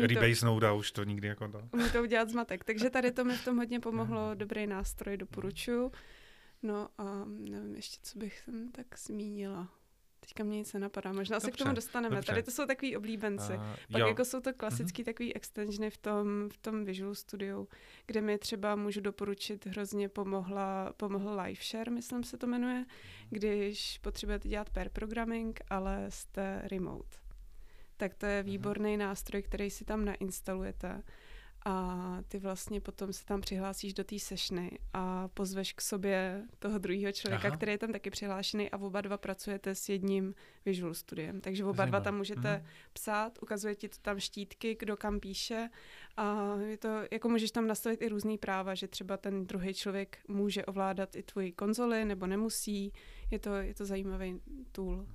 Rebase Node už to nikdy jako to. Umí to udělat zmatek. Takže tady to mi v tom hodně pomohlo. Mhm. Dobrý nástroj, doporučuji. No a nevím ještě, co bych tam tak zmínila. Teďka mě nic nenapadá, možná dobře, se k tomu dostaneme. Dobře. Tady to jsou takový oblíbenci. Uh, Pak jo. jako jsou to klasický uh-huh. takový extensiony v tom, v tom Visual Studio, kde mi třeba můžu doporučit, hrozně pomohla, pomohl LiveShare, myslím se to jmenuje, mhm. když potřebujete dělat pair programming, ale jste remote. Tak to je mhm. výborný nástroj, který si tam nainstalujete a ty vlastně potom se tam přihlásíš do té sešny a pozveš k sobě toho druhého člověka, Aha. který je tam taky přihlášený a oba dva pracujete s jedním Visual Studiem. Takže oba Zajímavé. dva tam můžete mhm. psát, ukazuje ti to tam štítky, kdo kam píše a je to, jako můžeš tam nastavit i různý práva, že třeba ten druhý člověk může ovládat i tvoji konzoli nebo nemusí. Je to, je to zajímavý tool.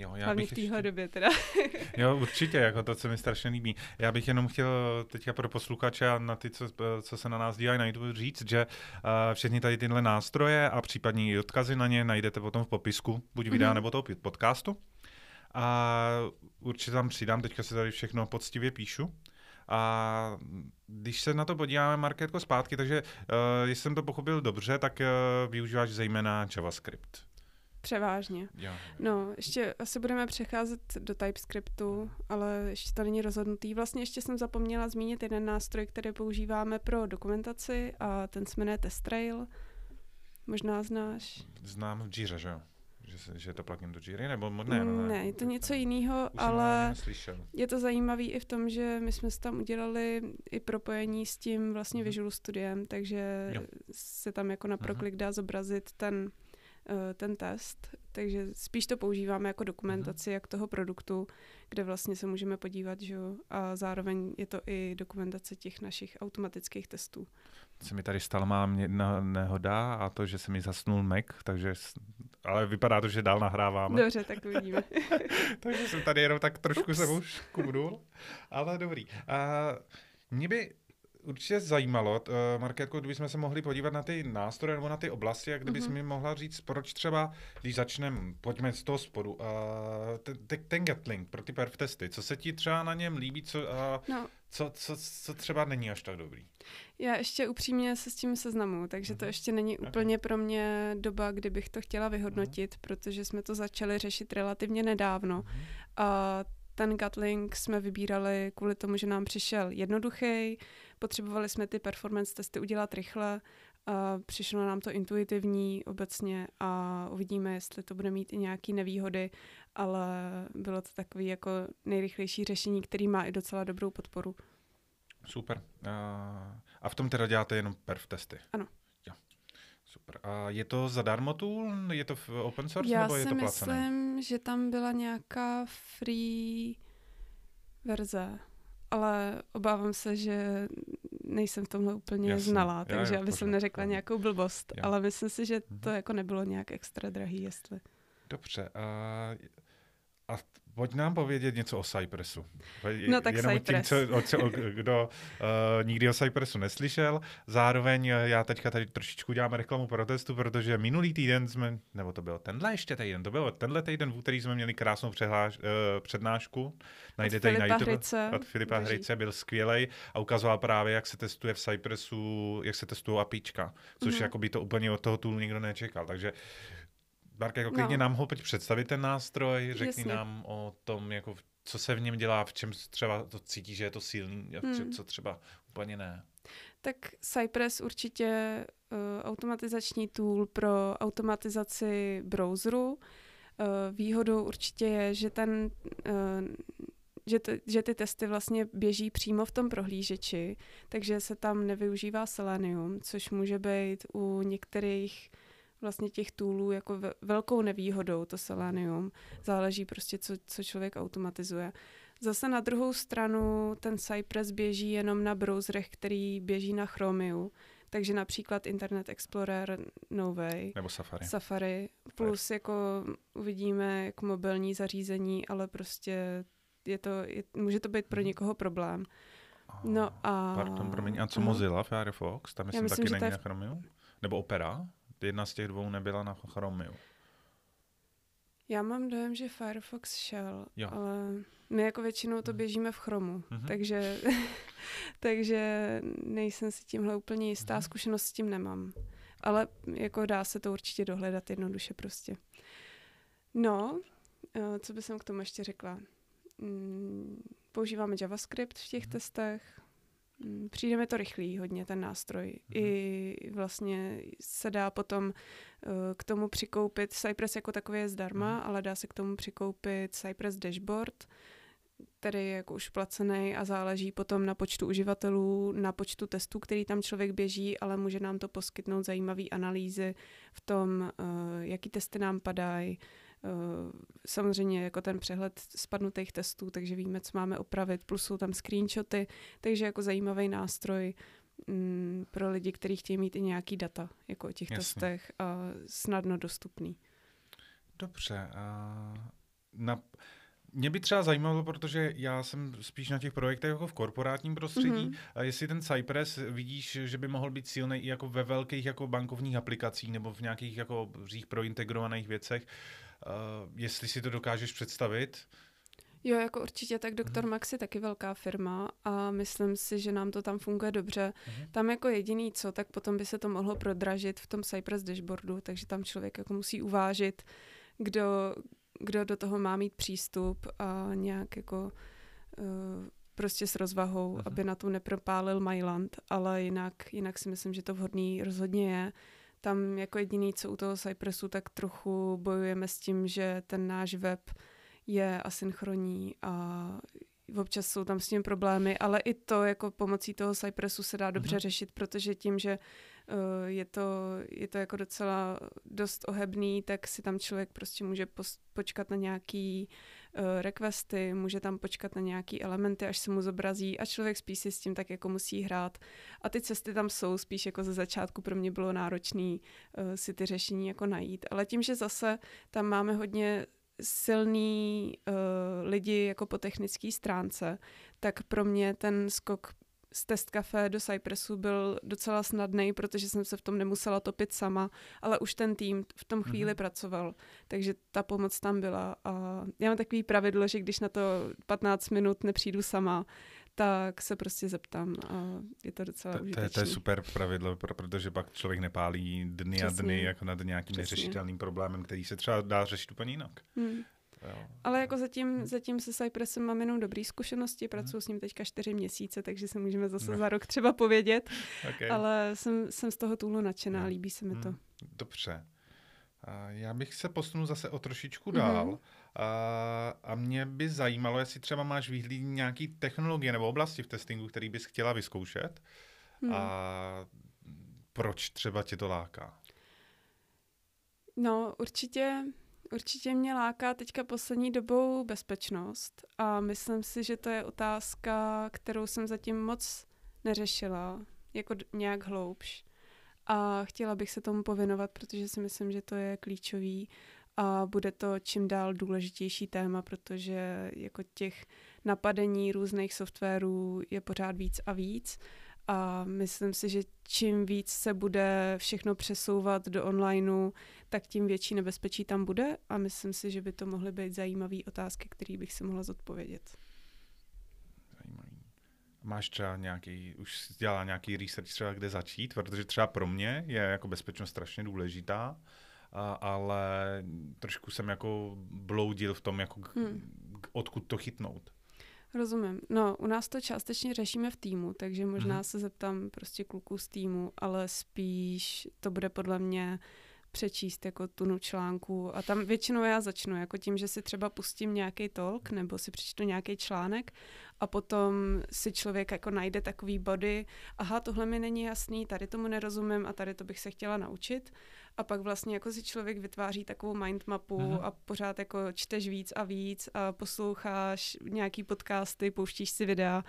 Jo, já Hlavně bych v téhle ještě... době teda. jo, určitě, jako to se mi strašně líbí. Já bych jenom chtěl teďka pro posluchače a na ty, co, co se na nás dívají na YouTube, říct, že uh, všechny tady tyhle nástroje a případně i odkazy na ně najdete potom v popisku, buď videa mm-hmm. nebo toho podcastu. A určitě tam přidám, teďka se tady všechno poctivě píšu. A když se na to podíváme, Marketko, zpátky, takže uh, jestli jsem to pochopil dobře, tak uh, využíváš zejména JavaScript. Převážně. Jo. No, ještě asi budeme přecházet do TypeScriptu, ale ještě to není rozhodnutý. Vlastně ještě jsem zapomněla zmínit jeden nástroj, který používáme pro dokumentaci a ten se jmenuje TestRail. Možná znáš. Znám v Jira, že jo? Že, že je to plugin do Jira, nebo ne, ne, ne, ne, je to něco jiného, ale je to zajímavé i v tom, že my jsme si tam udělali i propojení s tím vlastně mhm. Visual Studiem, takže jo. se tam jako na mhm. proklik dá zobrazit ten ten test, takže spíš to používáme jako dokumentaci jak toho produktu, kde vlastně se můžeme podívat, že jo, a zároveň je to i dokumentace těch našich automatických testů. Se mi tady stala mám jedna nehoda a to, že se mi zasnul Mac, takže, ale vypadá to, že dál nahráváme. Dobře, tak uvidíme. takže jsem tady jenom tak trošku se už kubnul, ale dobrý. Uh, mě by určitě zajímalo, uh, Markétko, kdybychom se mohli podívat na ty nástroje nebo na ty oblasti, jak kdybys mm-hmm. mi mohla říct, proč třeba, když začneme, pojďme z toho spodu, uh, ten, ten Gatling pro ty perf testy, co se ti třeba na něm líbí, co, uh, no. co, co, co třeba není až tak dobrý? Já ještě upřímně se s tím seznamu, takže mm-hmm. to mhm. ještě není okay. úplně pro mě doba, kdybych to chtěla vyhodnotit, mm-hmm. protože jsme to začali řešit relativně nedávno. Mm-hmm. A ten Gatling jsme vybírali kvůli tomu, že nám přišel jednoduchý, potřebovali jsme ty performance testy udělat rychle, a přišlo nám to intuitivní obecně a uvidíme, jestli to bude mít i nějaké nevýhody, ale bylo to takový jako nejrychlejší řešení, který má i docela dobrou podporu. Super. A v tom teda děláte jenom perf testy? Ano. Jo. Super. A je to zadarmo tool? Je to v open source Já nebo je to placené? Já si myslím, že tam byla nějaká free verze ale obávám se, že nejsem v tomhle úplně Jasně. znalá, takže já, aby jsem neřekla nějakou blbost, já. ale myslím si, že to mhm. jako nebylo nějak extra drahý, jestli. Dobře. A, a pojď nám povědět něco o Cypressu. No tak Jenom Cypress. tím, co, o, co, o, kdo uh, nikdy o Cypressu neslyšel. Zároveň eh, já teďka tady trošičku dělám reklamu protestu, protože minulý týden jsme, nebo to bylo tenhle ještě týden, to bylo tenhle týden, v úterý jsme měli krásnou přehláš, uh, přednášku. Najdete ji na YouTube. Hryce. Od Filipa Boží. Hryce byl skvělej a ukazoval právě, jak se testuje v Cypressu, jak se testují apíčka, což Mhm. jako by to úplně od toho toolu nikdo nečekal. Takže Mark, jako klidně No. nám ho pojď představit ten nástroj, řekni Jasně. nám o tom, jako, co se v něm dělá, v čem třeba to cítí, že je to silný, a v čem, Hmm. co třeba úplně ne. Tak Cypress určitě uh, automatizační tool pro automatizaci browseru. Uh, výhodou určitě je, že ten uh, že, t- že ty testy vlastně běží přímo v tom prohlížeči, takže se tam nevyužívá Selenium, což může být u některých vlastně těch toolů jako ve- velkou nevýhodou to Selenium. Záleží prostě, co, co člověk automatizuje. Zase na druhou stranu ten Cypress běží jenom na browserech, který běží na Chromium, takže například Internet Explorer novej, Nebo Safari. Safari, plus jako uvidíme jako mobilní zařízení, ale prostě je to, je, může to být pro Mhm. někoho problém. No a... Pardon, promiň, a co. Mozilla, Firefox? Tam myslím, myslím, taky není na Chromium? Nebo Opera? Jedna z těch dvou nebyla na Chromium. Já mám dojem, že Firefox šel, Jo. ale my jako většinou to Mhm. běžíme v Chromu, Mhm. takže, takže nejsem si tímhle úplně jistá, Mhm. zkušenost s tím nemám. Ale jako dá se to určitě dohledat jednoduše prostě. No, eh, co bych k tomu ještě řekla? Mm, Používáme JavaScript v těch Mhm. testech. Mm, Přijde mi to rychlý hodně, ten nástroj. Mhm. I vlastně se dá potom eh, k tomu přikoupit, Cypress jako takový je zdarma, Mhm. ale dá se k tomu přikoupit Cypress Dashboard, který je jako už placený a záleží potom na počtu uživatelů, na počtu testů, který tam člověk běží, ale může nám to poskytnout zajímavé analýzy v tom, eh, jaký testy nám padají, samozřejmě jako ten přehled spadnutých testů, takže víme, co máme opravit, plus jsou tam screenshoty, takže jako zajímavý nástroj mm, pro lidi, kteří chtějí mít i nějaký data jako o těch Jasně. testech a snadno dostupný. Dobře. A na, mě by třeba zajímalo, protože já jsem spíš na těch projektech jako v korporátním prostředí, Mhm. mm-hmm. a jestli ten Cypress vidíš, že by mohl být silný i jako ve velkých jako bankovních aplikacích nebo v nějakých jako řích prointegrovaných věcech, uh, jestli si to dokážeš představit. Jo, jako určitě, tak Dr. Mhm. Max je taky velká firma a myslím si, že nám to tam funguje dobře. Mhm. Tam jako jediný co, tak potom by se to mohlo prodražit v tom Cypress dashboardu, takže tam člověk jako musí uvážit, kdo, kdo do toho má mít přístup a nějak jako uh, prostě s rozvahou, Mhm. aby na to nepropálil Myland, ale jinak, jinak si myslím, že to vhodný rozhodně je. Tam jako jediný, co u toho Cypressu, tak trochu bojujeme s tím, že ten náš web je asynchronní a občas jsou tam s tím problémy, ale i to jako pomocí toho Cypressu se dá dobře Mhm. řešit, protože tím, že uh, je, to, je to jako docela dost ohebný, tak si tam člověk prostě může pos- počkat na nějaký uh, requesty, může tam počkat na nějaký elementy, až se mu zobrazí a člověk spíš si s tím tak jako musí hrát. A ty cesty tam jsou, spíš jako ze začátku pro mě bylo náročný uh, si ty řešení jako najít. Ale tím, že zase tam máme hodně silný uh, lidi jako po technické stránce, tak pro mě ten skok z Test Café do Cypressu byl docela snadný, protože jsem se v tom nemusela topit sama, ale už ten tým v tom chvíli Mhm. mm-hmm. pracoval, takže ta pomoc tam byla. A já mám takový pravidlo, že když na to 15 minut nepřijdu sama, tak se prostě zeptám a je to docela To, to, je, užitečný. to je super pravidlo, pro- protože pak člověk nepálí dny a Přesně. dny jako nad nějakým Přesně. neřešitelným problémem, který se třeba dá řešit úplně jinak. Hmm. Jo. Ale jako zatím, zatím se Cypressem mám jenom dobrý zkušenosti, pracuji s ním teďka čtyři měsíce, takže se můžeme zase No. za rok třeba povědět, Okay. ale jsem, jsem z toho toolu nadšená, No. líbí se mi to. Hmm, Dobře. Já bych se posunul zase o trošičku Mhm. dál. A, a mě by zajímalo, jestli třeba máš výhlíd nějaký technologie nebo oblasti v testingu, který bys chtěla vyzkoušet Hmm. a proč třeba tě to láká. No, určitě, určitě mě láká teďka poslední dobou bezpečnost a myslím si, že to je otázka, kterou jsem zatím moc neřešila, jako nějak hloubš. A chtěla bych se tomu pověnovat, protože si myslím, že to je klíčový a bude to čím dál důležitější téma, protože jako těch napadení různých softwarů je pořád víc a víc a myslím si, že čím víc se bude všechno přesouvat do onlineu, tak tím větší nebezpečí tam bude a myslím si, že by to mohly být zajímavé otázky, které bych si mohla zodpovědět. Zajímavý. Máš třeba nějaký, už dělá nějaký research třeba kde začít, protože třeba pro mě je jako bezpečnost strašně důležitá, a, ale trošku jsem jako bloudil v tom, jako hmm. odkud to chytnout. Rozumím. No, u nás to částečně řešíme v týmu, takže možná hmm. se zeptám prostě kluků z týmu, ale spíš to bude podle mě přečíst jako tunu článku a tam většinou já začnu jako tím, že si třeba pustím nějaký talk nebo si přečtu nějaký článek a potom si člověk jako najde takový body, aha, tohle mi není jasný, tady tomu nerozumím a tady to bych se chtěla naučit. A pak vlastně jako si člověk vytváří takovou mindmapu uh-huh. a pořád jako čteš víc a víc a posloucháš nějaký podcasty, pouštíš si videa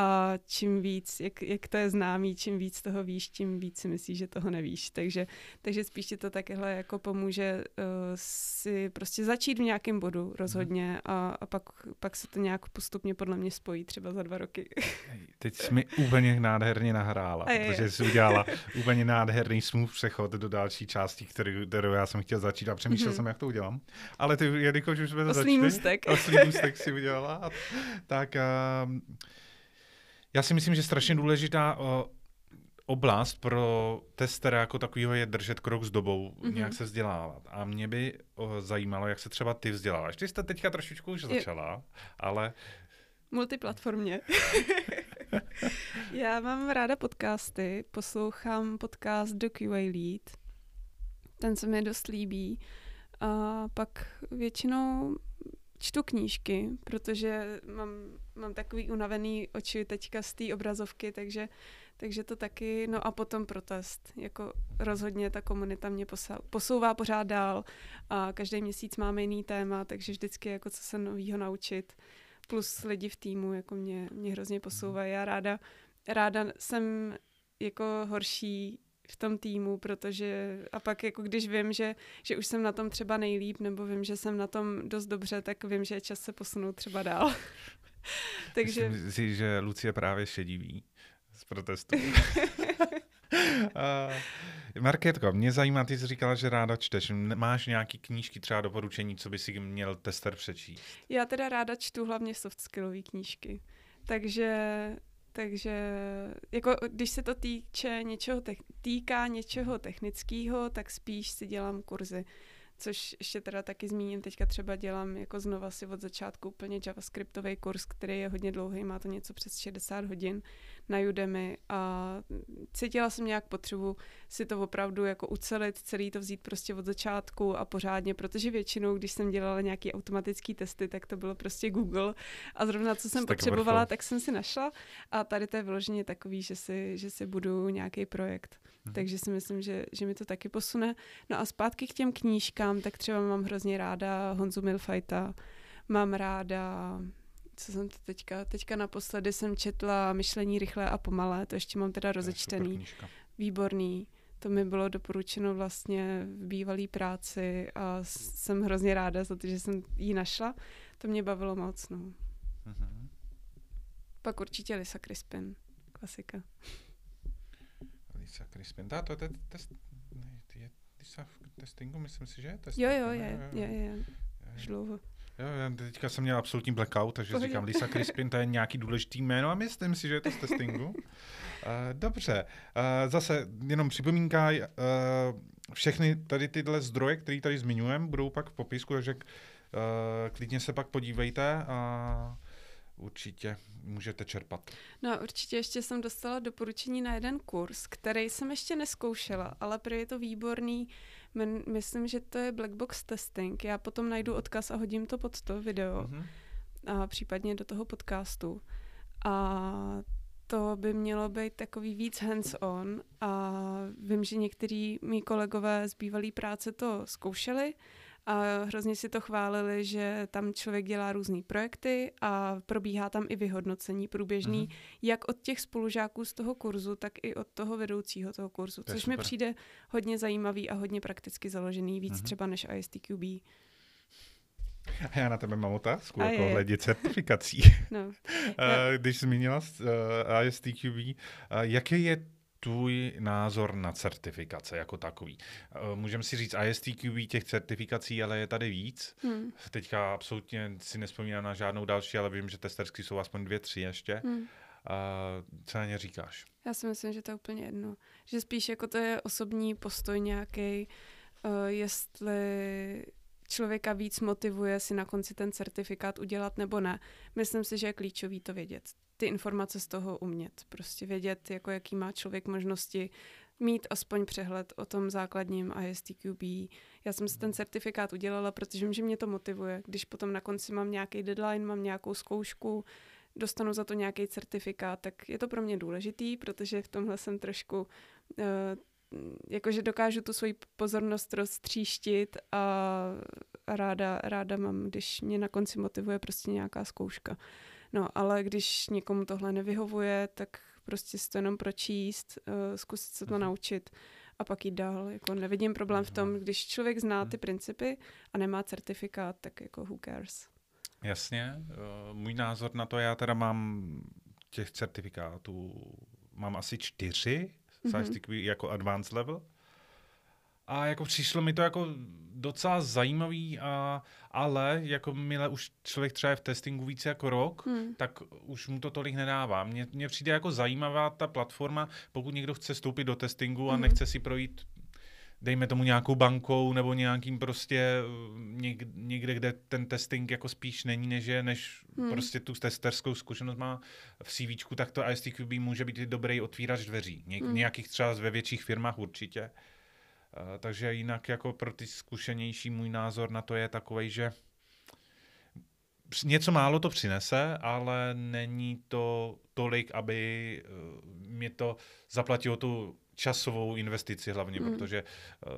a čím víc, jak, jak to je známý, čím víc toho víš, tím víc si myslíš, že toho nevíš. Takže, takže spíš ti to takhle jako pomůže uh, si prostě začít v nějakém bodu rozhodně a, a pak, pak se to nějak postupně podle mě spojí třeba za dva roky. Teď jsi mi úplně nádherně nahrála, protože jsi udělala úplně nádherný smooth přechod do další části, který, kterou já jsem chtěl začít a přemýšlel mm-hmm. jsem, jak to udělám. Ale ty, jelikož už jsme to začali... Můstek. Oslý můstek si udělala. Tak uh, já si myslím, že strašně důležitá uh, oblast pro testera jako takového je držet krok s dobou, mm-hmm. nějak se vzdělávat. A mě by uh, zajímalo, jak se třeba ty vzděláváš. Ty jste teďka trošičku už začala, je. ale... Multiplatformně. Já mám ráda podcasty, poslouchám podcast do QA Lead, ten se mi dost líbí. A pak většinou čtu knížky, protože mám, mám takový unavený oči teďka z té obrazovky, takže, takže to taky, no a potom protest. Jako rozhodně ta komunita mě posouvá pořád dál a každý měsíc máme jiný téma, takže vždycky jako co se novýho naučit. Plus lidi v týmu jako mě, mě hrozně posouvají. Já ráda, ráda jsem jako horší v tom týmu, protože a pak jako když vím, že, že už jsem na tom třeba nejlíp, nebo vím, že jsem na tom dost dobře, tak vím, že je čas se posunout třeba dál. Takže... Myslím si, že Lucie právě šedivý z protestu. uh, Marketko, mě zajímá, ty jsi říkala, že ráda čteš. Máš nějaký knížky, třeba doporučení, co by si měl tester přečíst? Já teda ráda čtu hlavně soft skillové knížky. Takže takže jako když se to týče něčeho te- týká něčeho technického, tak spíš si dělám kurzy. Což ještě teda taky zmíním, teďka třeba dělám jako znova si od začátku úplně javascriptový kurz, který je hodně dlouhý, má to něco přes 60 hodin na Udemy a cítila jsem nějak potřebu si to opravdu jako ucelit, celý to vzít prostě od začátku a pořádně, protože většinou, když jsem dělala nějaký automatický testy, tak to bylo prostě Google a zrovna co jsem potřebovala, tak jsem si našla a tady to je vyloženě takový, že si, že si budu nějaký projekt. Mhm. Takže si myslím, že, že mi to taky posune. No a zpátky k těm knížkám, tak třeba mám hrozně ráda Honzu Milfajta, mám ráda co jsem to teďka, teďka naposledy jsem četla Myšlení rychlé a pomalé, to ještě mám teda rozečtený. Výborný. To mi bylo doporučeno vlastně v bývalé práci a jsem hrozně ráda za to, že jsem ji našla. To mě bavilo moc, no. Uh-huh. Pak určitě Lisa Crispin, klasika. Lisa Crispin, dá to je test, je Lisa v testingu, myslím si, že je test. Jo, jo, je, je, je, je. Už dlouho. Jo, já teďka jsem měl absolutní blackout, takže Pohodě. říkám Lisa Crispin, to je nějaký důležitý jméno a myslím si, že je to z testingu. Uh, dobře, uh, zase jenom připomínka, uh, všechny tady tyhle zdroje, které tady zmiňujeme, budou pak v popisku, takže uh, klidně se pak podívejte a určitě můžete čerpat. No určitě ještě jsem dostala doporučení na jeden kurz, který jsem ještě neskoušela, ale prý je to výborný Men, myslím, že to je Black Box Testing. Já potom najdu odkaz a hodím to pod to video. Mm-hmm. A případně do toho podcastu. A to by mělo být takový víc hands-on a vím, že některý mý kolegové z bývalé práce to zkoušeli a hrozně si to chválili, že tam člověk dělá různé projekty a probíhá tam i vyhodnocení průběžný, mm. jak od těch spolužáků z toho kurzu, tak i od toho vedoucího toho kurzu, to což mi přijde hodně zajímavý a hodně prakticky založený, víc mm. třeba než ISTQB. A já na tebe mám otázku, jako ohledně certifikací. No. Když zmínila uh, ISTQB, uh, jaký je tvůj názor na certifikace jako takový. Eh, můžeme si říct ISTQB těch certifikací, ale je tady víc. Hmm. Teďka absolutně si nespomínám na žádnou další, ale vím, že testersky jsou aspoň dvě, tři ještě. Hmm. co na ně říkáš? Já si myslím, že to je úplně jedno. Že spíš jako to je osobní postoj nějaký, uh, jestli člověka víc motivuje si na konci ten certifikát udělat nebo ne. Myslím si, že je klíčový to vědět ty informace z toho umět. Prostě vědět, jako jaký má člověk možnosti mít aspoň přehled o tom základním ISTQB. Já jsem si ten certifikát udělala, protože vím, že mě to motivuje. Když potom na konci mám nějaký deadline, mám nějakou zkoušku, dostanu za to nějaký certifikát, tak je to pro mě důležitý, protože v tomhle jsem trošku uh, jakože dokážu tu svoji pozornost roztříštit a ráda, ráda mám, když mě na konci motivuje prostě nějaká zkouška. No, ale když někomu tohle nevyhovuje, tak prostě si to jenom pročíst, uh, zkusit se to uh-huh. naučit a pak jít dál. Jako nevidím problém v tom, když člověk zná ty principy a nemá certifikát, tak jako who cares. Jasně. Uh, můj názor na to, já teda mám těch certifikátů, mám asi čtyři, mm-hmm. jako advanced level. A jako přišlo mi to jako docela zajímavý, a, ale jako mile už člověk třeba je v testingu více jako rok, hmm. tak už mu to tolik nedává. Mně, mně přijde jako zajímavá ta platforma, pokud někdo chce vstoupit do testingu a hmm. nechce si projít dejme tomu nějakou bankou nebo nějakým prostě něk, někde, kde ten testing jako spíš není, než je, než hmm. prostě tu testerskou zkušenost má v CV, tak to ISTQB může být dobrý otvírač dveří. Ně, hmm. Nějakých třeba ve větších firmách určitě. Eh, takže jinak jako pro ty zkušenější můj názor na to je takový, že něco málo to přinese, ale není to tolik, aby eh, mě to zaplatilo tu časovou investici hlavně, mm. protože uh,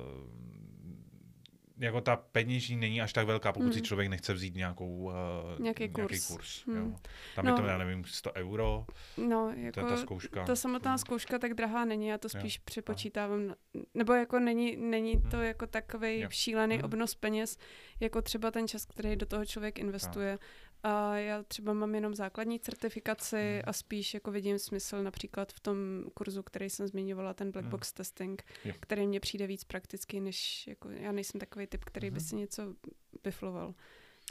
jako ta peněží není až tak velká, pokud hmm. si člověk nechce vzít nějakou, uh, nějaký kurz. Nějaký kurz hmm. jo. Tam no, je to, já nevím, 100 euro, no, jako ta, ta zkouška. Ta samotná hmm. zkouška tak drahá není, já to spíš jo. přepočítávám, nebo jako není, není to hmm. jako takový šílený hmm. obnos peněz, jako třeba ten čas, který do toho člověk investuje. Tak. A já třeba mám jenom základní certifikaci hmm. a spíš jako vidím smysl například v tom kurzu, který jsem zmiňovala, ten black hmm. box testing, jo. který mně přijde víc praktický, než jako já nejsem takový typ, který by si něco bifloval.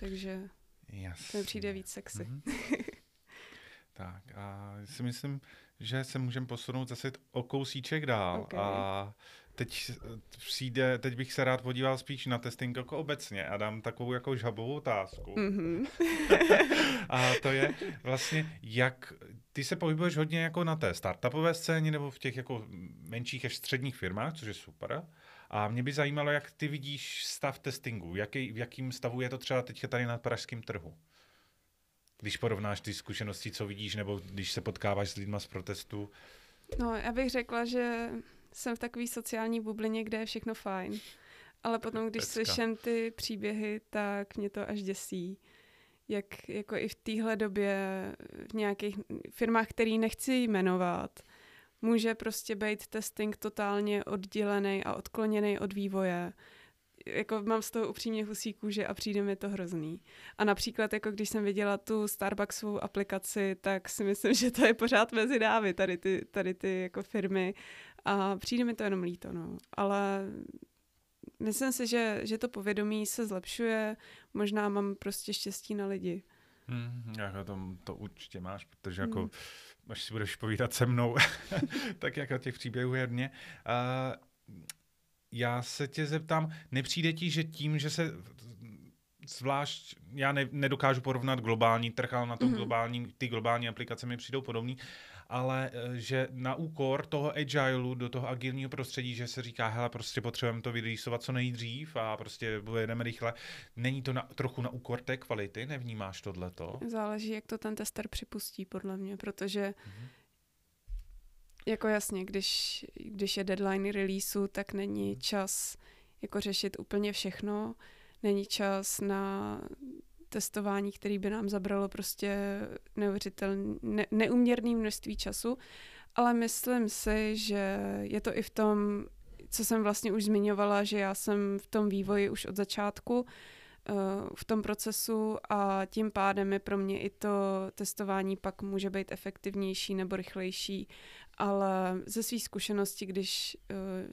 Takže Jasně. to mi přijde víc sexy. Hmm. tak a si myslím, že se můžeme posunout zase o kousíček dál okay. a teď přijde, teď bych se rád podíval spíš na testing jako obecně a dám takovou jako žabovou otázku. Mm-hmm. a to je vlastně, jak ty se pohybuješ hodně jako na té startupové scéně nebo v těch jako menších až středních firmách, což je super. A mě by zajímalo, jak ty vidíš stav testingu, jaký, v jakým stavu je to třeba teď tady na pražském trhu. Když porovnáš ty zkušenosti, co vidíš, nebo když se potkáváš s lidma z protestu. No, já bych řekla, že jsem v takové sociální bublině, kde je všechno fajn. Ale potom, když Pecka. slyším ty příběhy, tak mě to až děsí. Jak jako i v téhle době v nějakých firmách, který nechci jmenovat, může prostě být testing totálně oddělený a odkloněný od vývoje. Jako mám z toho upřímně husí kůže a přijde mi to hrozný. A například, jako když jsem viděla tu Starbucksovou aplikaci, tak si myslím, že to je pořád mezi dávy, tady ty, tady ty jako firmy a přijde mi to jenom líto, no. Ale myslím si, že, že to povědomí se zlepšuje. Možná mám prostě štěstí na lidi. Hmm, jako to, to určitě máš, protože jako hmm. až si budeš povídat se mnou, tak jako těch příběhů je hodně. Uh, já se tě zeptám, nepřijde ti, že tím, že se zvlášť, já ne, nedokážu porovnat globální trh, ale na tom mm-hmm. globální, ty globální aplikace mi přijdou podobný, ale eh, že na úkor toho agileu do toho agilního prostředí, že se říká, hele, prostě potřebujeme to vyrýsovat co nejdřív a prostě jedeme rychle. Není to na, trochu na úkor té kvality? Nevnímáš tohleto? Záleží, jak to ten tester připustí, podle mě, protože mm-hmm. jako jasně, když, když je deadline releaseu, tak není čas jako řešit úplně všechno. Není čas na testování, který by nám zabralo prostě neuvěřitelné, ne, neuměrné množství času, ale myslím si, že je to i v tom, co jsem vlastně už zmiňovala, že já jsem v tom vývoji už od začátku, eh, v tom procesu a tím pádem je pro mě i to testování pak může být efektivnější nebo rychlejší, ale ze svých zkušeností, když eh,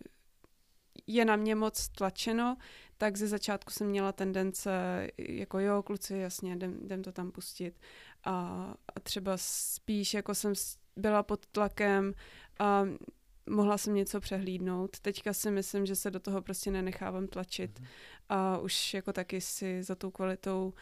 je na mě moc tlačeno, tak ze začátku jsem měla tendence, jako jo, kluci, jasně, jdem, jdem to tam pustit. A, a třeba spíš jako jsem byla pod tlakem a mohla jsem něco přehlídnout. Teďka si myslím, že se do toho prostě nenechávám tlačit mm. a už jako taky si za tou kvalitou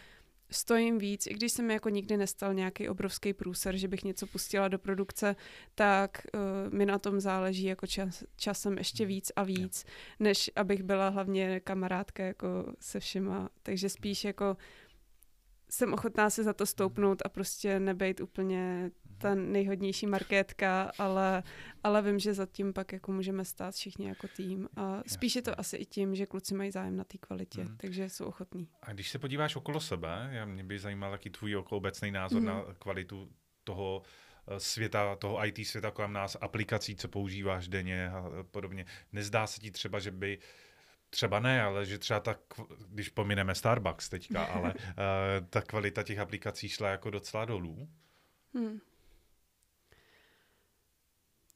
stojím víc, i když se mi jako nikdy nestal nějaký obrovský průser, že bych něco pustila do produkce, tak uh, mi na tom záleží jako čas, časem ještě mhm. víc a víc, než abych byla hlavně kamarádka jako se všema. Takže spíš jako jsem ochotná se za to stoupnout a prostě nebejt úplně ta nejhodnější marketka, ale, ale vím, že zatím pak jako můžeme stát všichni jako tým. A spíš je to asi i tím, že kluci mají zájem na té kvalitě, mm. takže jsou ochotní. A když se podíváš okolo sebe, já mě by zajímal jaký tvůj obecný názor mm. na kvalitu toho eh, světa, toho IT světa kolem nás, aplikací, co používáš denně a podobně. Nezdá se ti třeba, že by Třeba ne, ale že třeba tak, když pomineme Starbucks teďka, ale uh, ta kvalita těch aplikací šla jako docela dolů. Hmm.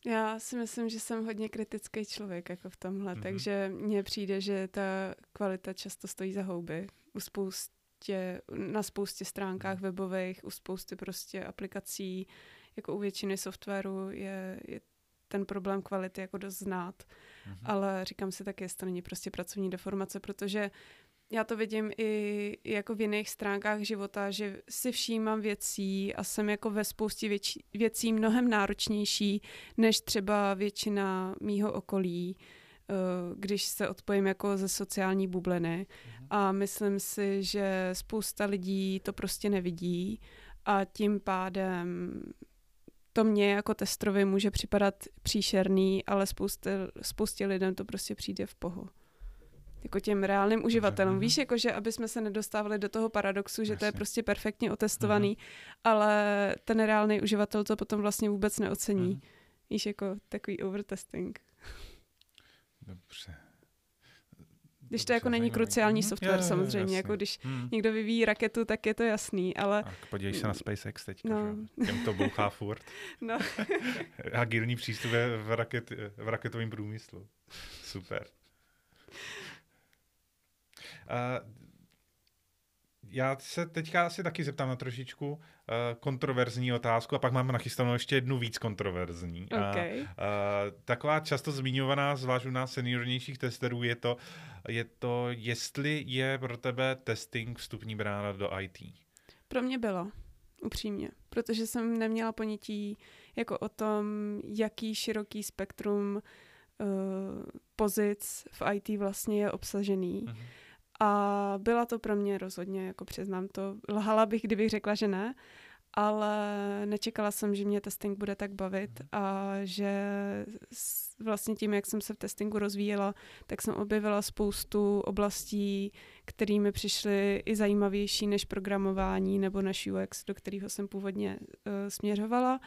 Já si myslím, že jsem hodně kritický člověk jako v tomhle, mm-hmm. takže mně přijde, že ta kvalita často stojí za houby. U spoustě, na spoustě stránkách mm-hmm. webových, u spousty prostě aplikací, jako u většiny softwaru je, je ten problém kvality jako dost znát. Mm-hmm. Ale říkám si taky, jestli to není prostě pracovní deformace, protože já to vidím i jako v jiných stránkách života, že si všímám věcí a jsem jako ve spoustě věcí, věcí mnohem náročnější než třeba většina mýho okolí, eh, když se odpojím jako ze sociální bubliny. Mhm. A myslím si, že spousta lidí to prostě nevidí a tím pádem to mě jako testrovi může připadat příšerný, ale spoustě, spoustě lidem to prostě přijde v poho jako těm reálným uživatelům. Mhm. Víš, jako že aby jsme se nedostávali do toho paradoxu, že Jasně. to je prostě perfektně otestovaný, uh-huh. ale ten reálný uživatel to potom vlastně vůbec neocení. Uh-huh. Víš, jako takový overtesting. Dobře. Když to jako není kruciální mhm. software, je, samozřejmě, jasný. jako když hmm. někdo vyvíjí raketu, tak je to jasný, ale... Tak podívej se na SpaceX teďka, no. že? Těm to bouchá furt. no. Agilní přístup je v, raket, v raketovém průmyslu. Super. Uh, já se teďka asi taky zeptám na trošičku uh, kontroverzní otázku a pak mám nachystanou ještě jednu víc kontroverzní. Okay. Uh, uh, taková často zmiňovaná, zvlášť u nás seniornějších testerů, je to, je to, jestli je pro tebe testing vstupní brána do IT. Pro mě bylo, upřímně, protože jsem neměla ponětí jako o tom, jaký široký spektrum uh, pozic v IT vlastně je obsažený. Uh-huh a byla to pro mě rozhodně, jako přiznám to, lhala bych, kdybych řekla, že ne, ale nečekala jsem, že mě testing bude tak bavit mhm. a že vlastně tím, jak jsem se v testingu rozvíjela, tak jsem objevila spoustu oblastí, které mi přišly i zajímavější než programování nebo než UX, do kterého jsem původně uh, směřovala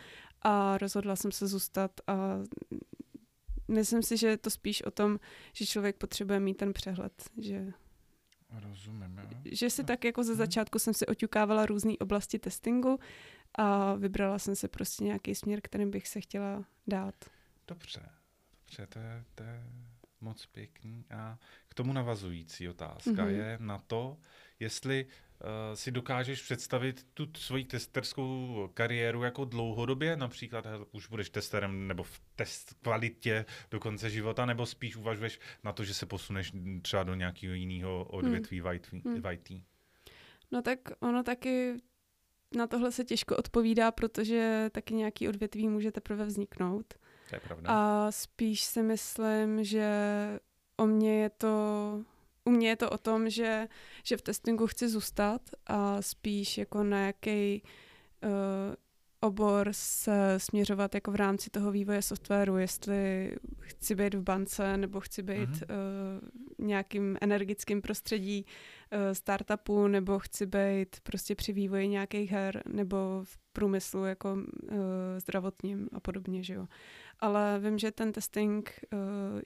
a rozhodla jsem se zůstat a myslím si, že je to spíš o tom, že člověk potřebuje mít ten přehled, že Rozumím, jo. Že si tak jako ze mhm. začátku jsem si oťukávala různé oblasti testingu a vybrala jsem se prostě nějaký směr, kterým bych se chtěla dát. Dobře, dobře, to je, to je moc pěkný. A k tomu navazující otázka mm-hmm. je na to, jestli si dokážeš představit tu svoji testerskou kariéru jako dlouhodobě, například hele, už budeš testerem nebo v test kvalitě do konce života, nebo spíš uvažuješ na to, že se posuneš třeba do nějakého jiného odvětví hmm. IT, hmm. No tak ono taky na tohle se těžko odpovídá, protože taky nějaký odvětví může teprve vzniknout. To je pravda. A spíš si myslím, že o mě je to u mě je to o tom, že, že v testingu chci zůstat a spíš jako na jaký uh, obor se směřovat jako v rámci toho vývoje softwaru, jestli chci být v bance nebo chci být mm-hmm. uh, nějakým energickým prostředí uh, startupu nebo chci být prostě při vývoji nějakých her nebo v průmyslu jako uh, zdravotním a podobně, že jo. Ale vím, že ten testing uh,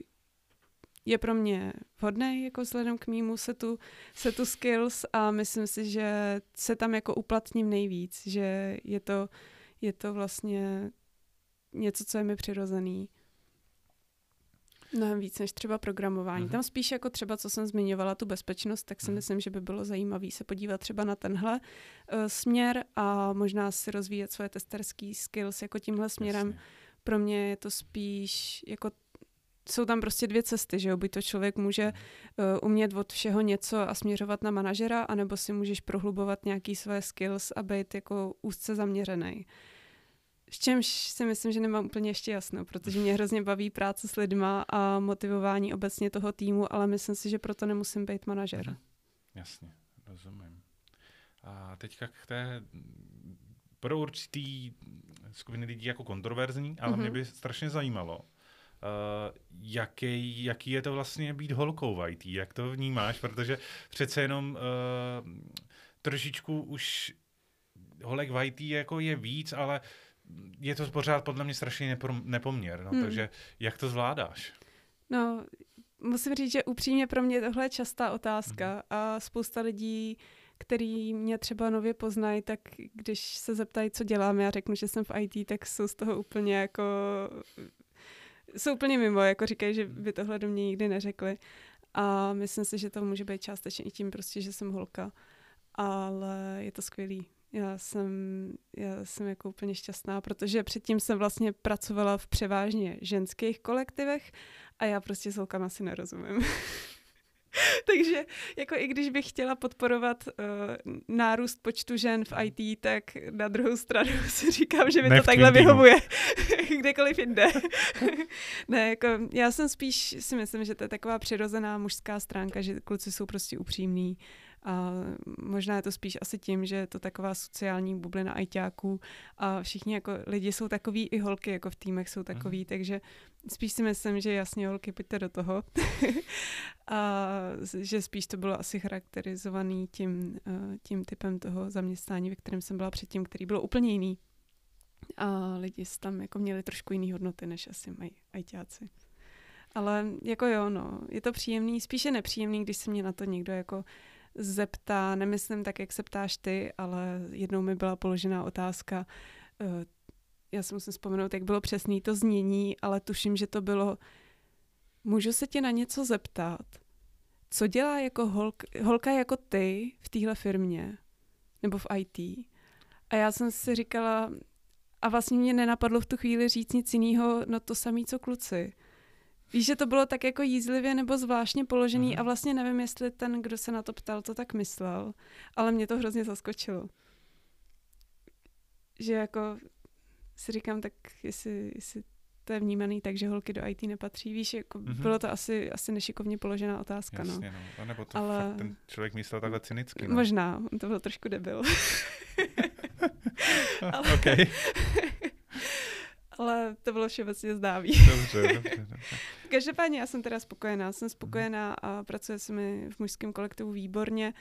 je pro mě vhodný, jako vzhledem k mýmu setu, setu skills a myslím si, že se tam jako uplatním nejvíc, že je to, je to vlastně něco, co je mi přirozený. Mnohem víc než třeba programování. Mm-hmm. Tam spíš jako třeba, co jsem zmiňovala, tu bezpečnost, tak si mm-hmm. myslím, že by bylo zajímavé se podívat třeba na tenhle uh, směr a možná si rozvíjet svoje testerský skills jako tímhle směrem. Jasně. Pro mě je to spíš jako jsou tam prostě dvě cesty, že jo? Buď to člověk může uh, umět od všeho něco a směřovat na manažera, anebo si můžeš prohlubovat nějaký své skills a být jako úzce zaměřený. S čemž si myslím, že nemám úplně ještě jasno, protože mě hrozně baví práce s lidma a motivování obecně toho týmu, ale myslím si, že proto nemusím být manažer. Mhm. Jasně, rozumím. A teďka k té pro určitý skupiny lidí jako kontroverzní, ale mm-hmm. mě by strašně zajímalo, jaký, jaký je to vlastně být holkou v IT, jak to vnímáš, protože přece jenom uh, trošičku už holek v IT jako je víc, ale je to pořád podle mě strašně nepom- nepoměr, no, hmm. takže jak to zvládáš? No, musím říct, že upřímně pro mě tohle je častá otázka hmm. a spousta lidí který mě třeba nově poznají, tak když se zeptají, co dělám, já řeknu, že jsem v IT, tak jsou z toho úplně jako jsou úplně mimo, jako říkají, že by tohle do mě nikdy neřekli. A myslím si, že to může být částečně i tím prostě, že jsem holka. Ale je to skvělý. Já jsem, já jsem jako úplně šťastná, protože předtím jsem vlastně pracovala v převážně ženských kolektivech a já prostě s holkama si nerozumím. Takže jako i když bych chtěla podporovat uh, nárůst počtu žen v IT, tak na druhou stranu si říkám, že mi ne to takhle vyhovuje. Kdekoliv jinde. ne, jako já jsem spíš si myslím, že to je taková přirozená mužská stránka, že kluci jsou prostě upřímní a možná je to spíš asi tím, že je to taková sociální bublina ajťáků a všichni jako lidi jsou takový, i holky jako v týmech jsou takový, mm. takže spíš si myslím, že jasně holky, pojďte do toho. a že spíš to bylo asi charakterizovaný tím, eh, tím typem toho zaměstnání, ve kterém jsem byla předtím, který bylo úplně jiný. A lidi tam jako měli trošku jiný hodnoty, než asi mají ajťáci. Ale jako jo, no, je to příjemný, spíše nepříjemný, když se mě na to někdo jako zeptá, nemyslím tak, jak se ptáš ty, ale jednou mi byla položená otázka, eh, já si musím vzpomenout, jak bylo přesný to znění, ale tuším, že to bylo, můžu se tě na něco zeptat? Co dělá jako holk, holka jako ty v téhle firmě? Nebo v IT? A já jsem si říkala, a vlastně mě nenapadlo v tu chvíli říct nic jiného, no to samý, co kluci. Víš, že to bylo tak jako jízlivě nebo zvláštně položený mm. a vlastně nevím, jestli ten, kdo se na to ptal, to tak myslel, ale mě to hrozně zaskočilo. Že jako si říkám, tak jestli, jestli to je vnímaný tak, že holky do IT nepatří. Víš, jako mm-hmm. bylo to asi, asi nešikovně položená otázka. No. Jasně, no. no. Nebo to Ale... fakt ten člověk myslel takhle cynicky. No. Možná, to byl trošku debil. Ale... okay. Ale to bylo všeobecně známý. Dobře, dobře, dobře. Každopádně já jsem teda spokojená. Jsem spokojená a pracuje se mi v mužském kolektivu výborně.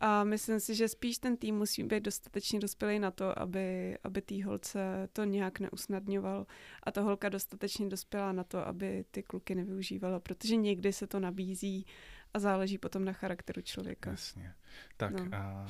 A myslím si, že spíš ten tým musí být dostatečně dospělý na to, aby, aby té holce to nějak neusnadňoval a ta holka dostatečně dospělá na to, aby ty kluky nevyužívala, protože někdy se to nabízí a záleží potom na charakteru člověka. Jasně. Tak no. a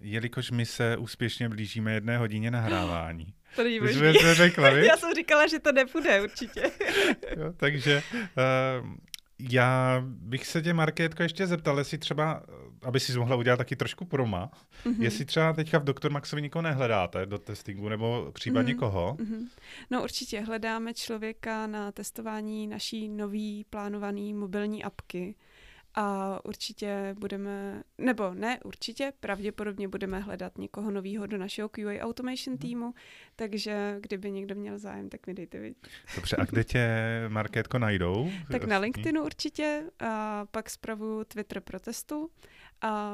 jelikož my se úspěšně blížíme jedné hodině nahrávání. To není možné. řekla, Já jsem říkala, že to nepůjde určitě. jo, takže uh, já bych se tě, Markétko, ještě zeptal, jestli třeba, aby si mohla udělat taky trošku proma, mm-hmm. jestli třeba teďka v Doktor Maxovi nikoho nehledáte do testingu, nebo případně mm-hmm. koho? Mm-hmm. No určitě, hledáme člověka na testování naší nový plánovaný mobilní apky, a určitě budeme, nebo ne určitě, pravděpodobně budeme hledat někoho nového do našeho QA Automation mhm. týmu, takže kdyby někdo měl zájem, tak mi dejte vědět. Dobře, a kde tě Markétko najdou? tak na LinkedInu určitě, a pak zpravu Twitter protestu a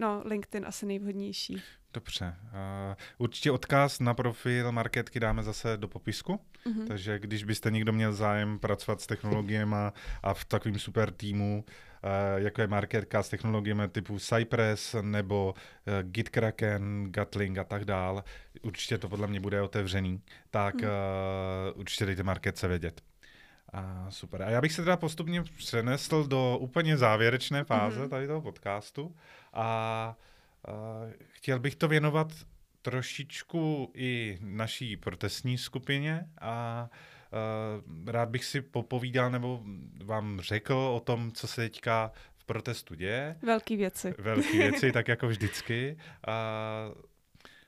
no, LinkedIn asi nejvhodnější. Dobře. Uh, určitě odkaz na profil Marketky dáme zase do popisku, mm-hmm. takže když byste někdo měl zájem pracovat s technologiemi a v takovým super týmu, uh, jako je Marketka s technologiemi typu Cypress nebo uh, GitKraken, Gatling a tak dál, určitě to podle mě bude otevřený, tak mm. uh, určitě dejte Marketce vědět. A super. A já bych se teda postupně přenesl do úplně závěrečné fáze mm-hmm. tady toho podcastu a uh, chtěl bych to věnovat trošičku i naší protestní skupině a rád bych si popovídal nebo vám řekl o tom, co se teďka v protestu děje. Velký věci. Velký věci, tak jako vždycky. A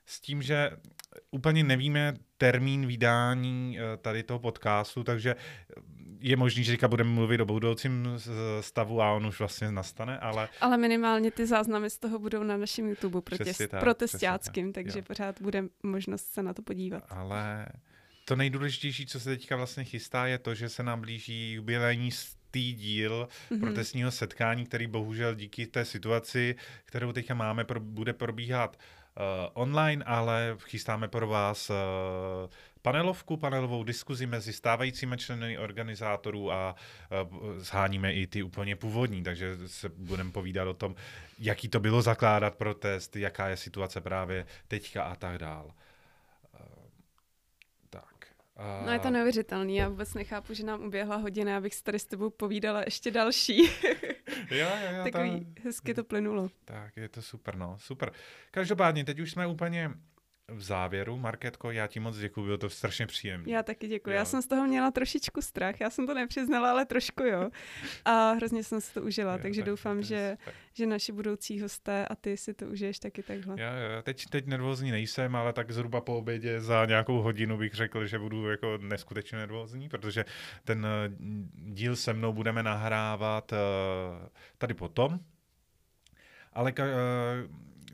s tím, že úplně nevíme termín vydání eh, tady toho podcastu, takže je možný, že teďka budeme mluvit o budoucím stavu a on už vlastně nastane, ale... Ale minimálně ty záznamy z toho budou na našem YouTube protest, tak, protestiáckým, takže jo. pořád bude možnost se na to podívat. Ale to nejdůležitější, co se teďka vlastně chystá, je to, že se nám blíží jubilejní tý díl mm-hmm. protestního setkání, který bohužel díky té situaci, kterou teďka máme, pro, bude probíhat uh, online, ale chystáme pro vás uh, panelovku, panelovou diskuzi mezi stávajícími členy organizátorů a uh, zháníme i ty úplně původní, takže se budeme povídat o tom, jaký to bylo zakládat protest, jaká je situace právě teďka a tak dál. A... No je to neuvěřitelný, já vůbec nechápu, že nám uběhla hodina, abych si tady s tebou povídala ještě další. jo, jo, jo. Takový ta... hezky to plynulo. Tak, je to super, no, super. Každopádně, teď už jsme úplně v závěru, Marketko, já ti moc děkuji, bylo to strašně příjemné. Já taky děkuji. Já jsem z toho měla trošičku strach, já jsem to nepřiznala, ale trošku jo. A hrozně jsem si to užila, jo, takže tak, doufám, že, že naši budoucí hosté a ty si to užiješ taky takhle. Jo, jo, teď, teď nervózní nejsem, ale tak zhruba po obědě za nějakou hodinu bych řekl, že budu jako neskutečně nervózní, protože ten eh, díl se mnou budeme nahrávat eh, tady potom, ale uh,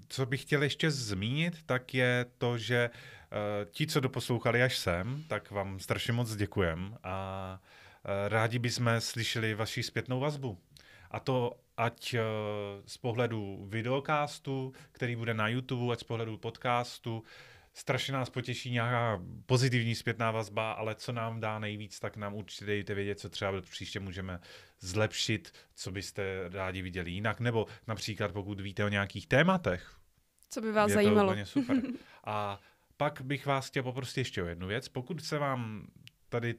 co bych chtěl ještě zmínit, tak je to, že uh, ti, co doposlouchali až sem, tak vám strašně moc děkujem a uh, rádi bychom slyšeli vaši zpětnou vazbu. A to ať uh, z pohledu videokástu, který bude na YouTube, ať z pohledu podcastu, strašně nás potěší nějaká pozitivní zpětná vazba, ale co nám dá nejvíc, tak nám určitě dejte vědět, co třeba příště můžeme zlepšit, co byste rádi viděli jinak, nebo například pokud víte o nějakých tématech, co by vás je zajímalo. To super. A pak bych vás chtěl poprosit ještě o jednu věc. Pokud se vám tady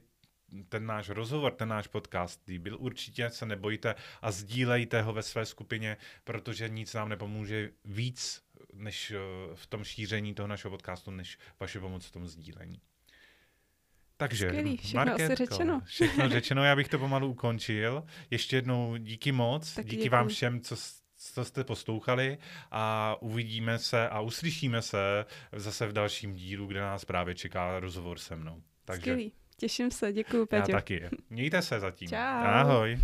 ten náš rozhovor, ten náš podcast líbil, určitě se nebojte a sdílejte ho ve své skupině, protože nic nám nepomůže víc než eh, v tom šíření toho našeho podcastu, než vaše pomoc v tom sdílení. Takže, Skvělý, všechno Marketko, asi řečeno. Všechno řečeno, já bych to pomalu ukončil. Ještě jednou díky moc, Taky díky děkuji. vám všem, co co jste poslouchali a uvidíme se a uslyšíme se zase v dalším dílu, kde nás právě čeká rozhovor se mnou. Takže... Skvělý. Těším se, děkuji, Peťo. Já taky. Mějte se zatím. Čau. Ahoj.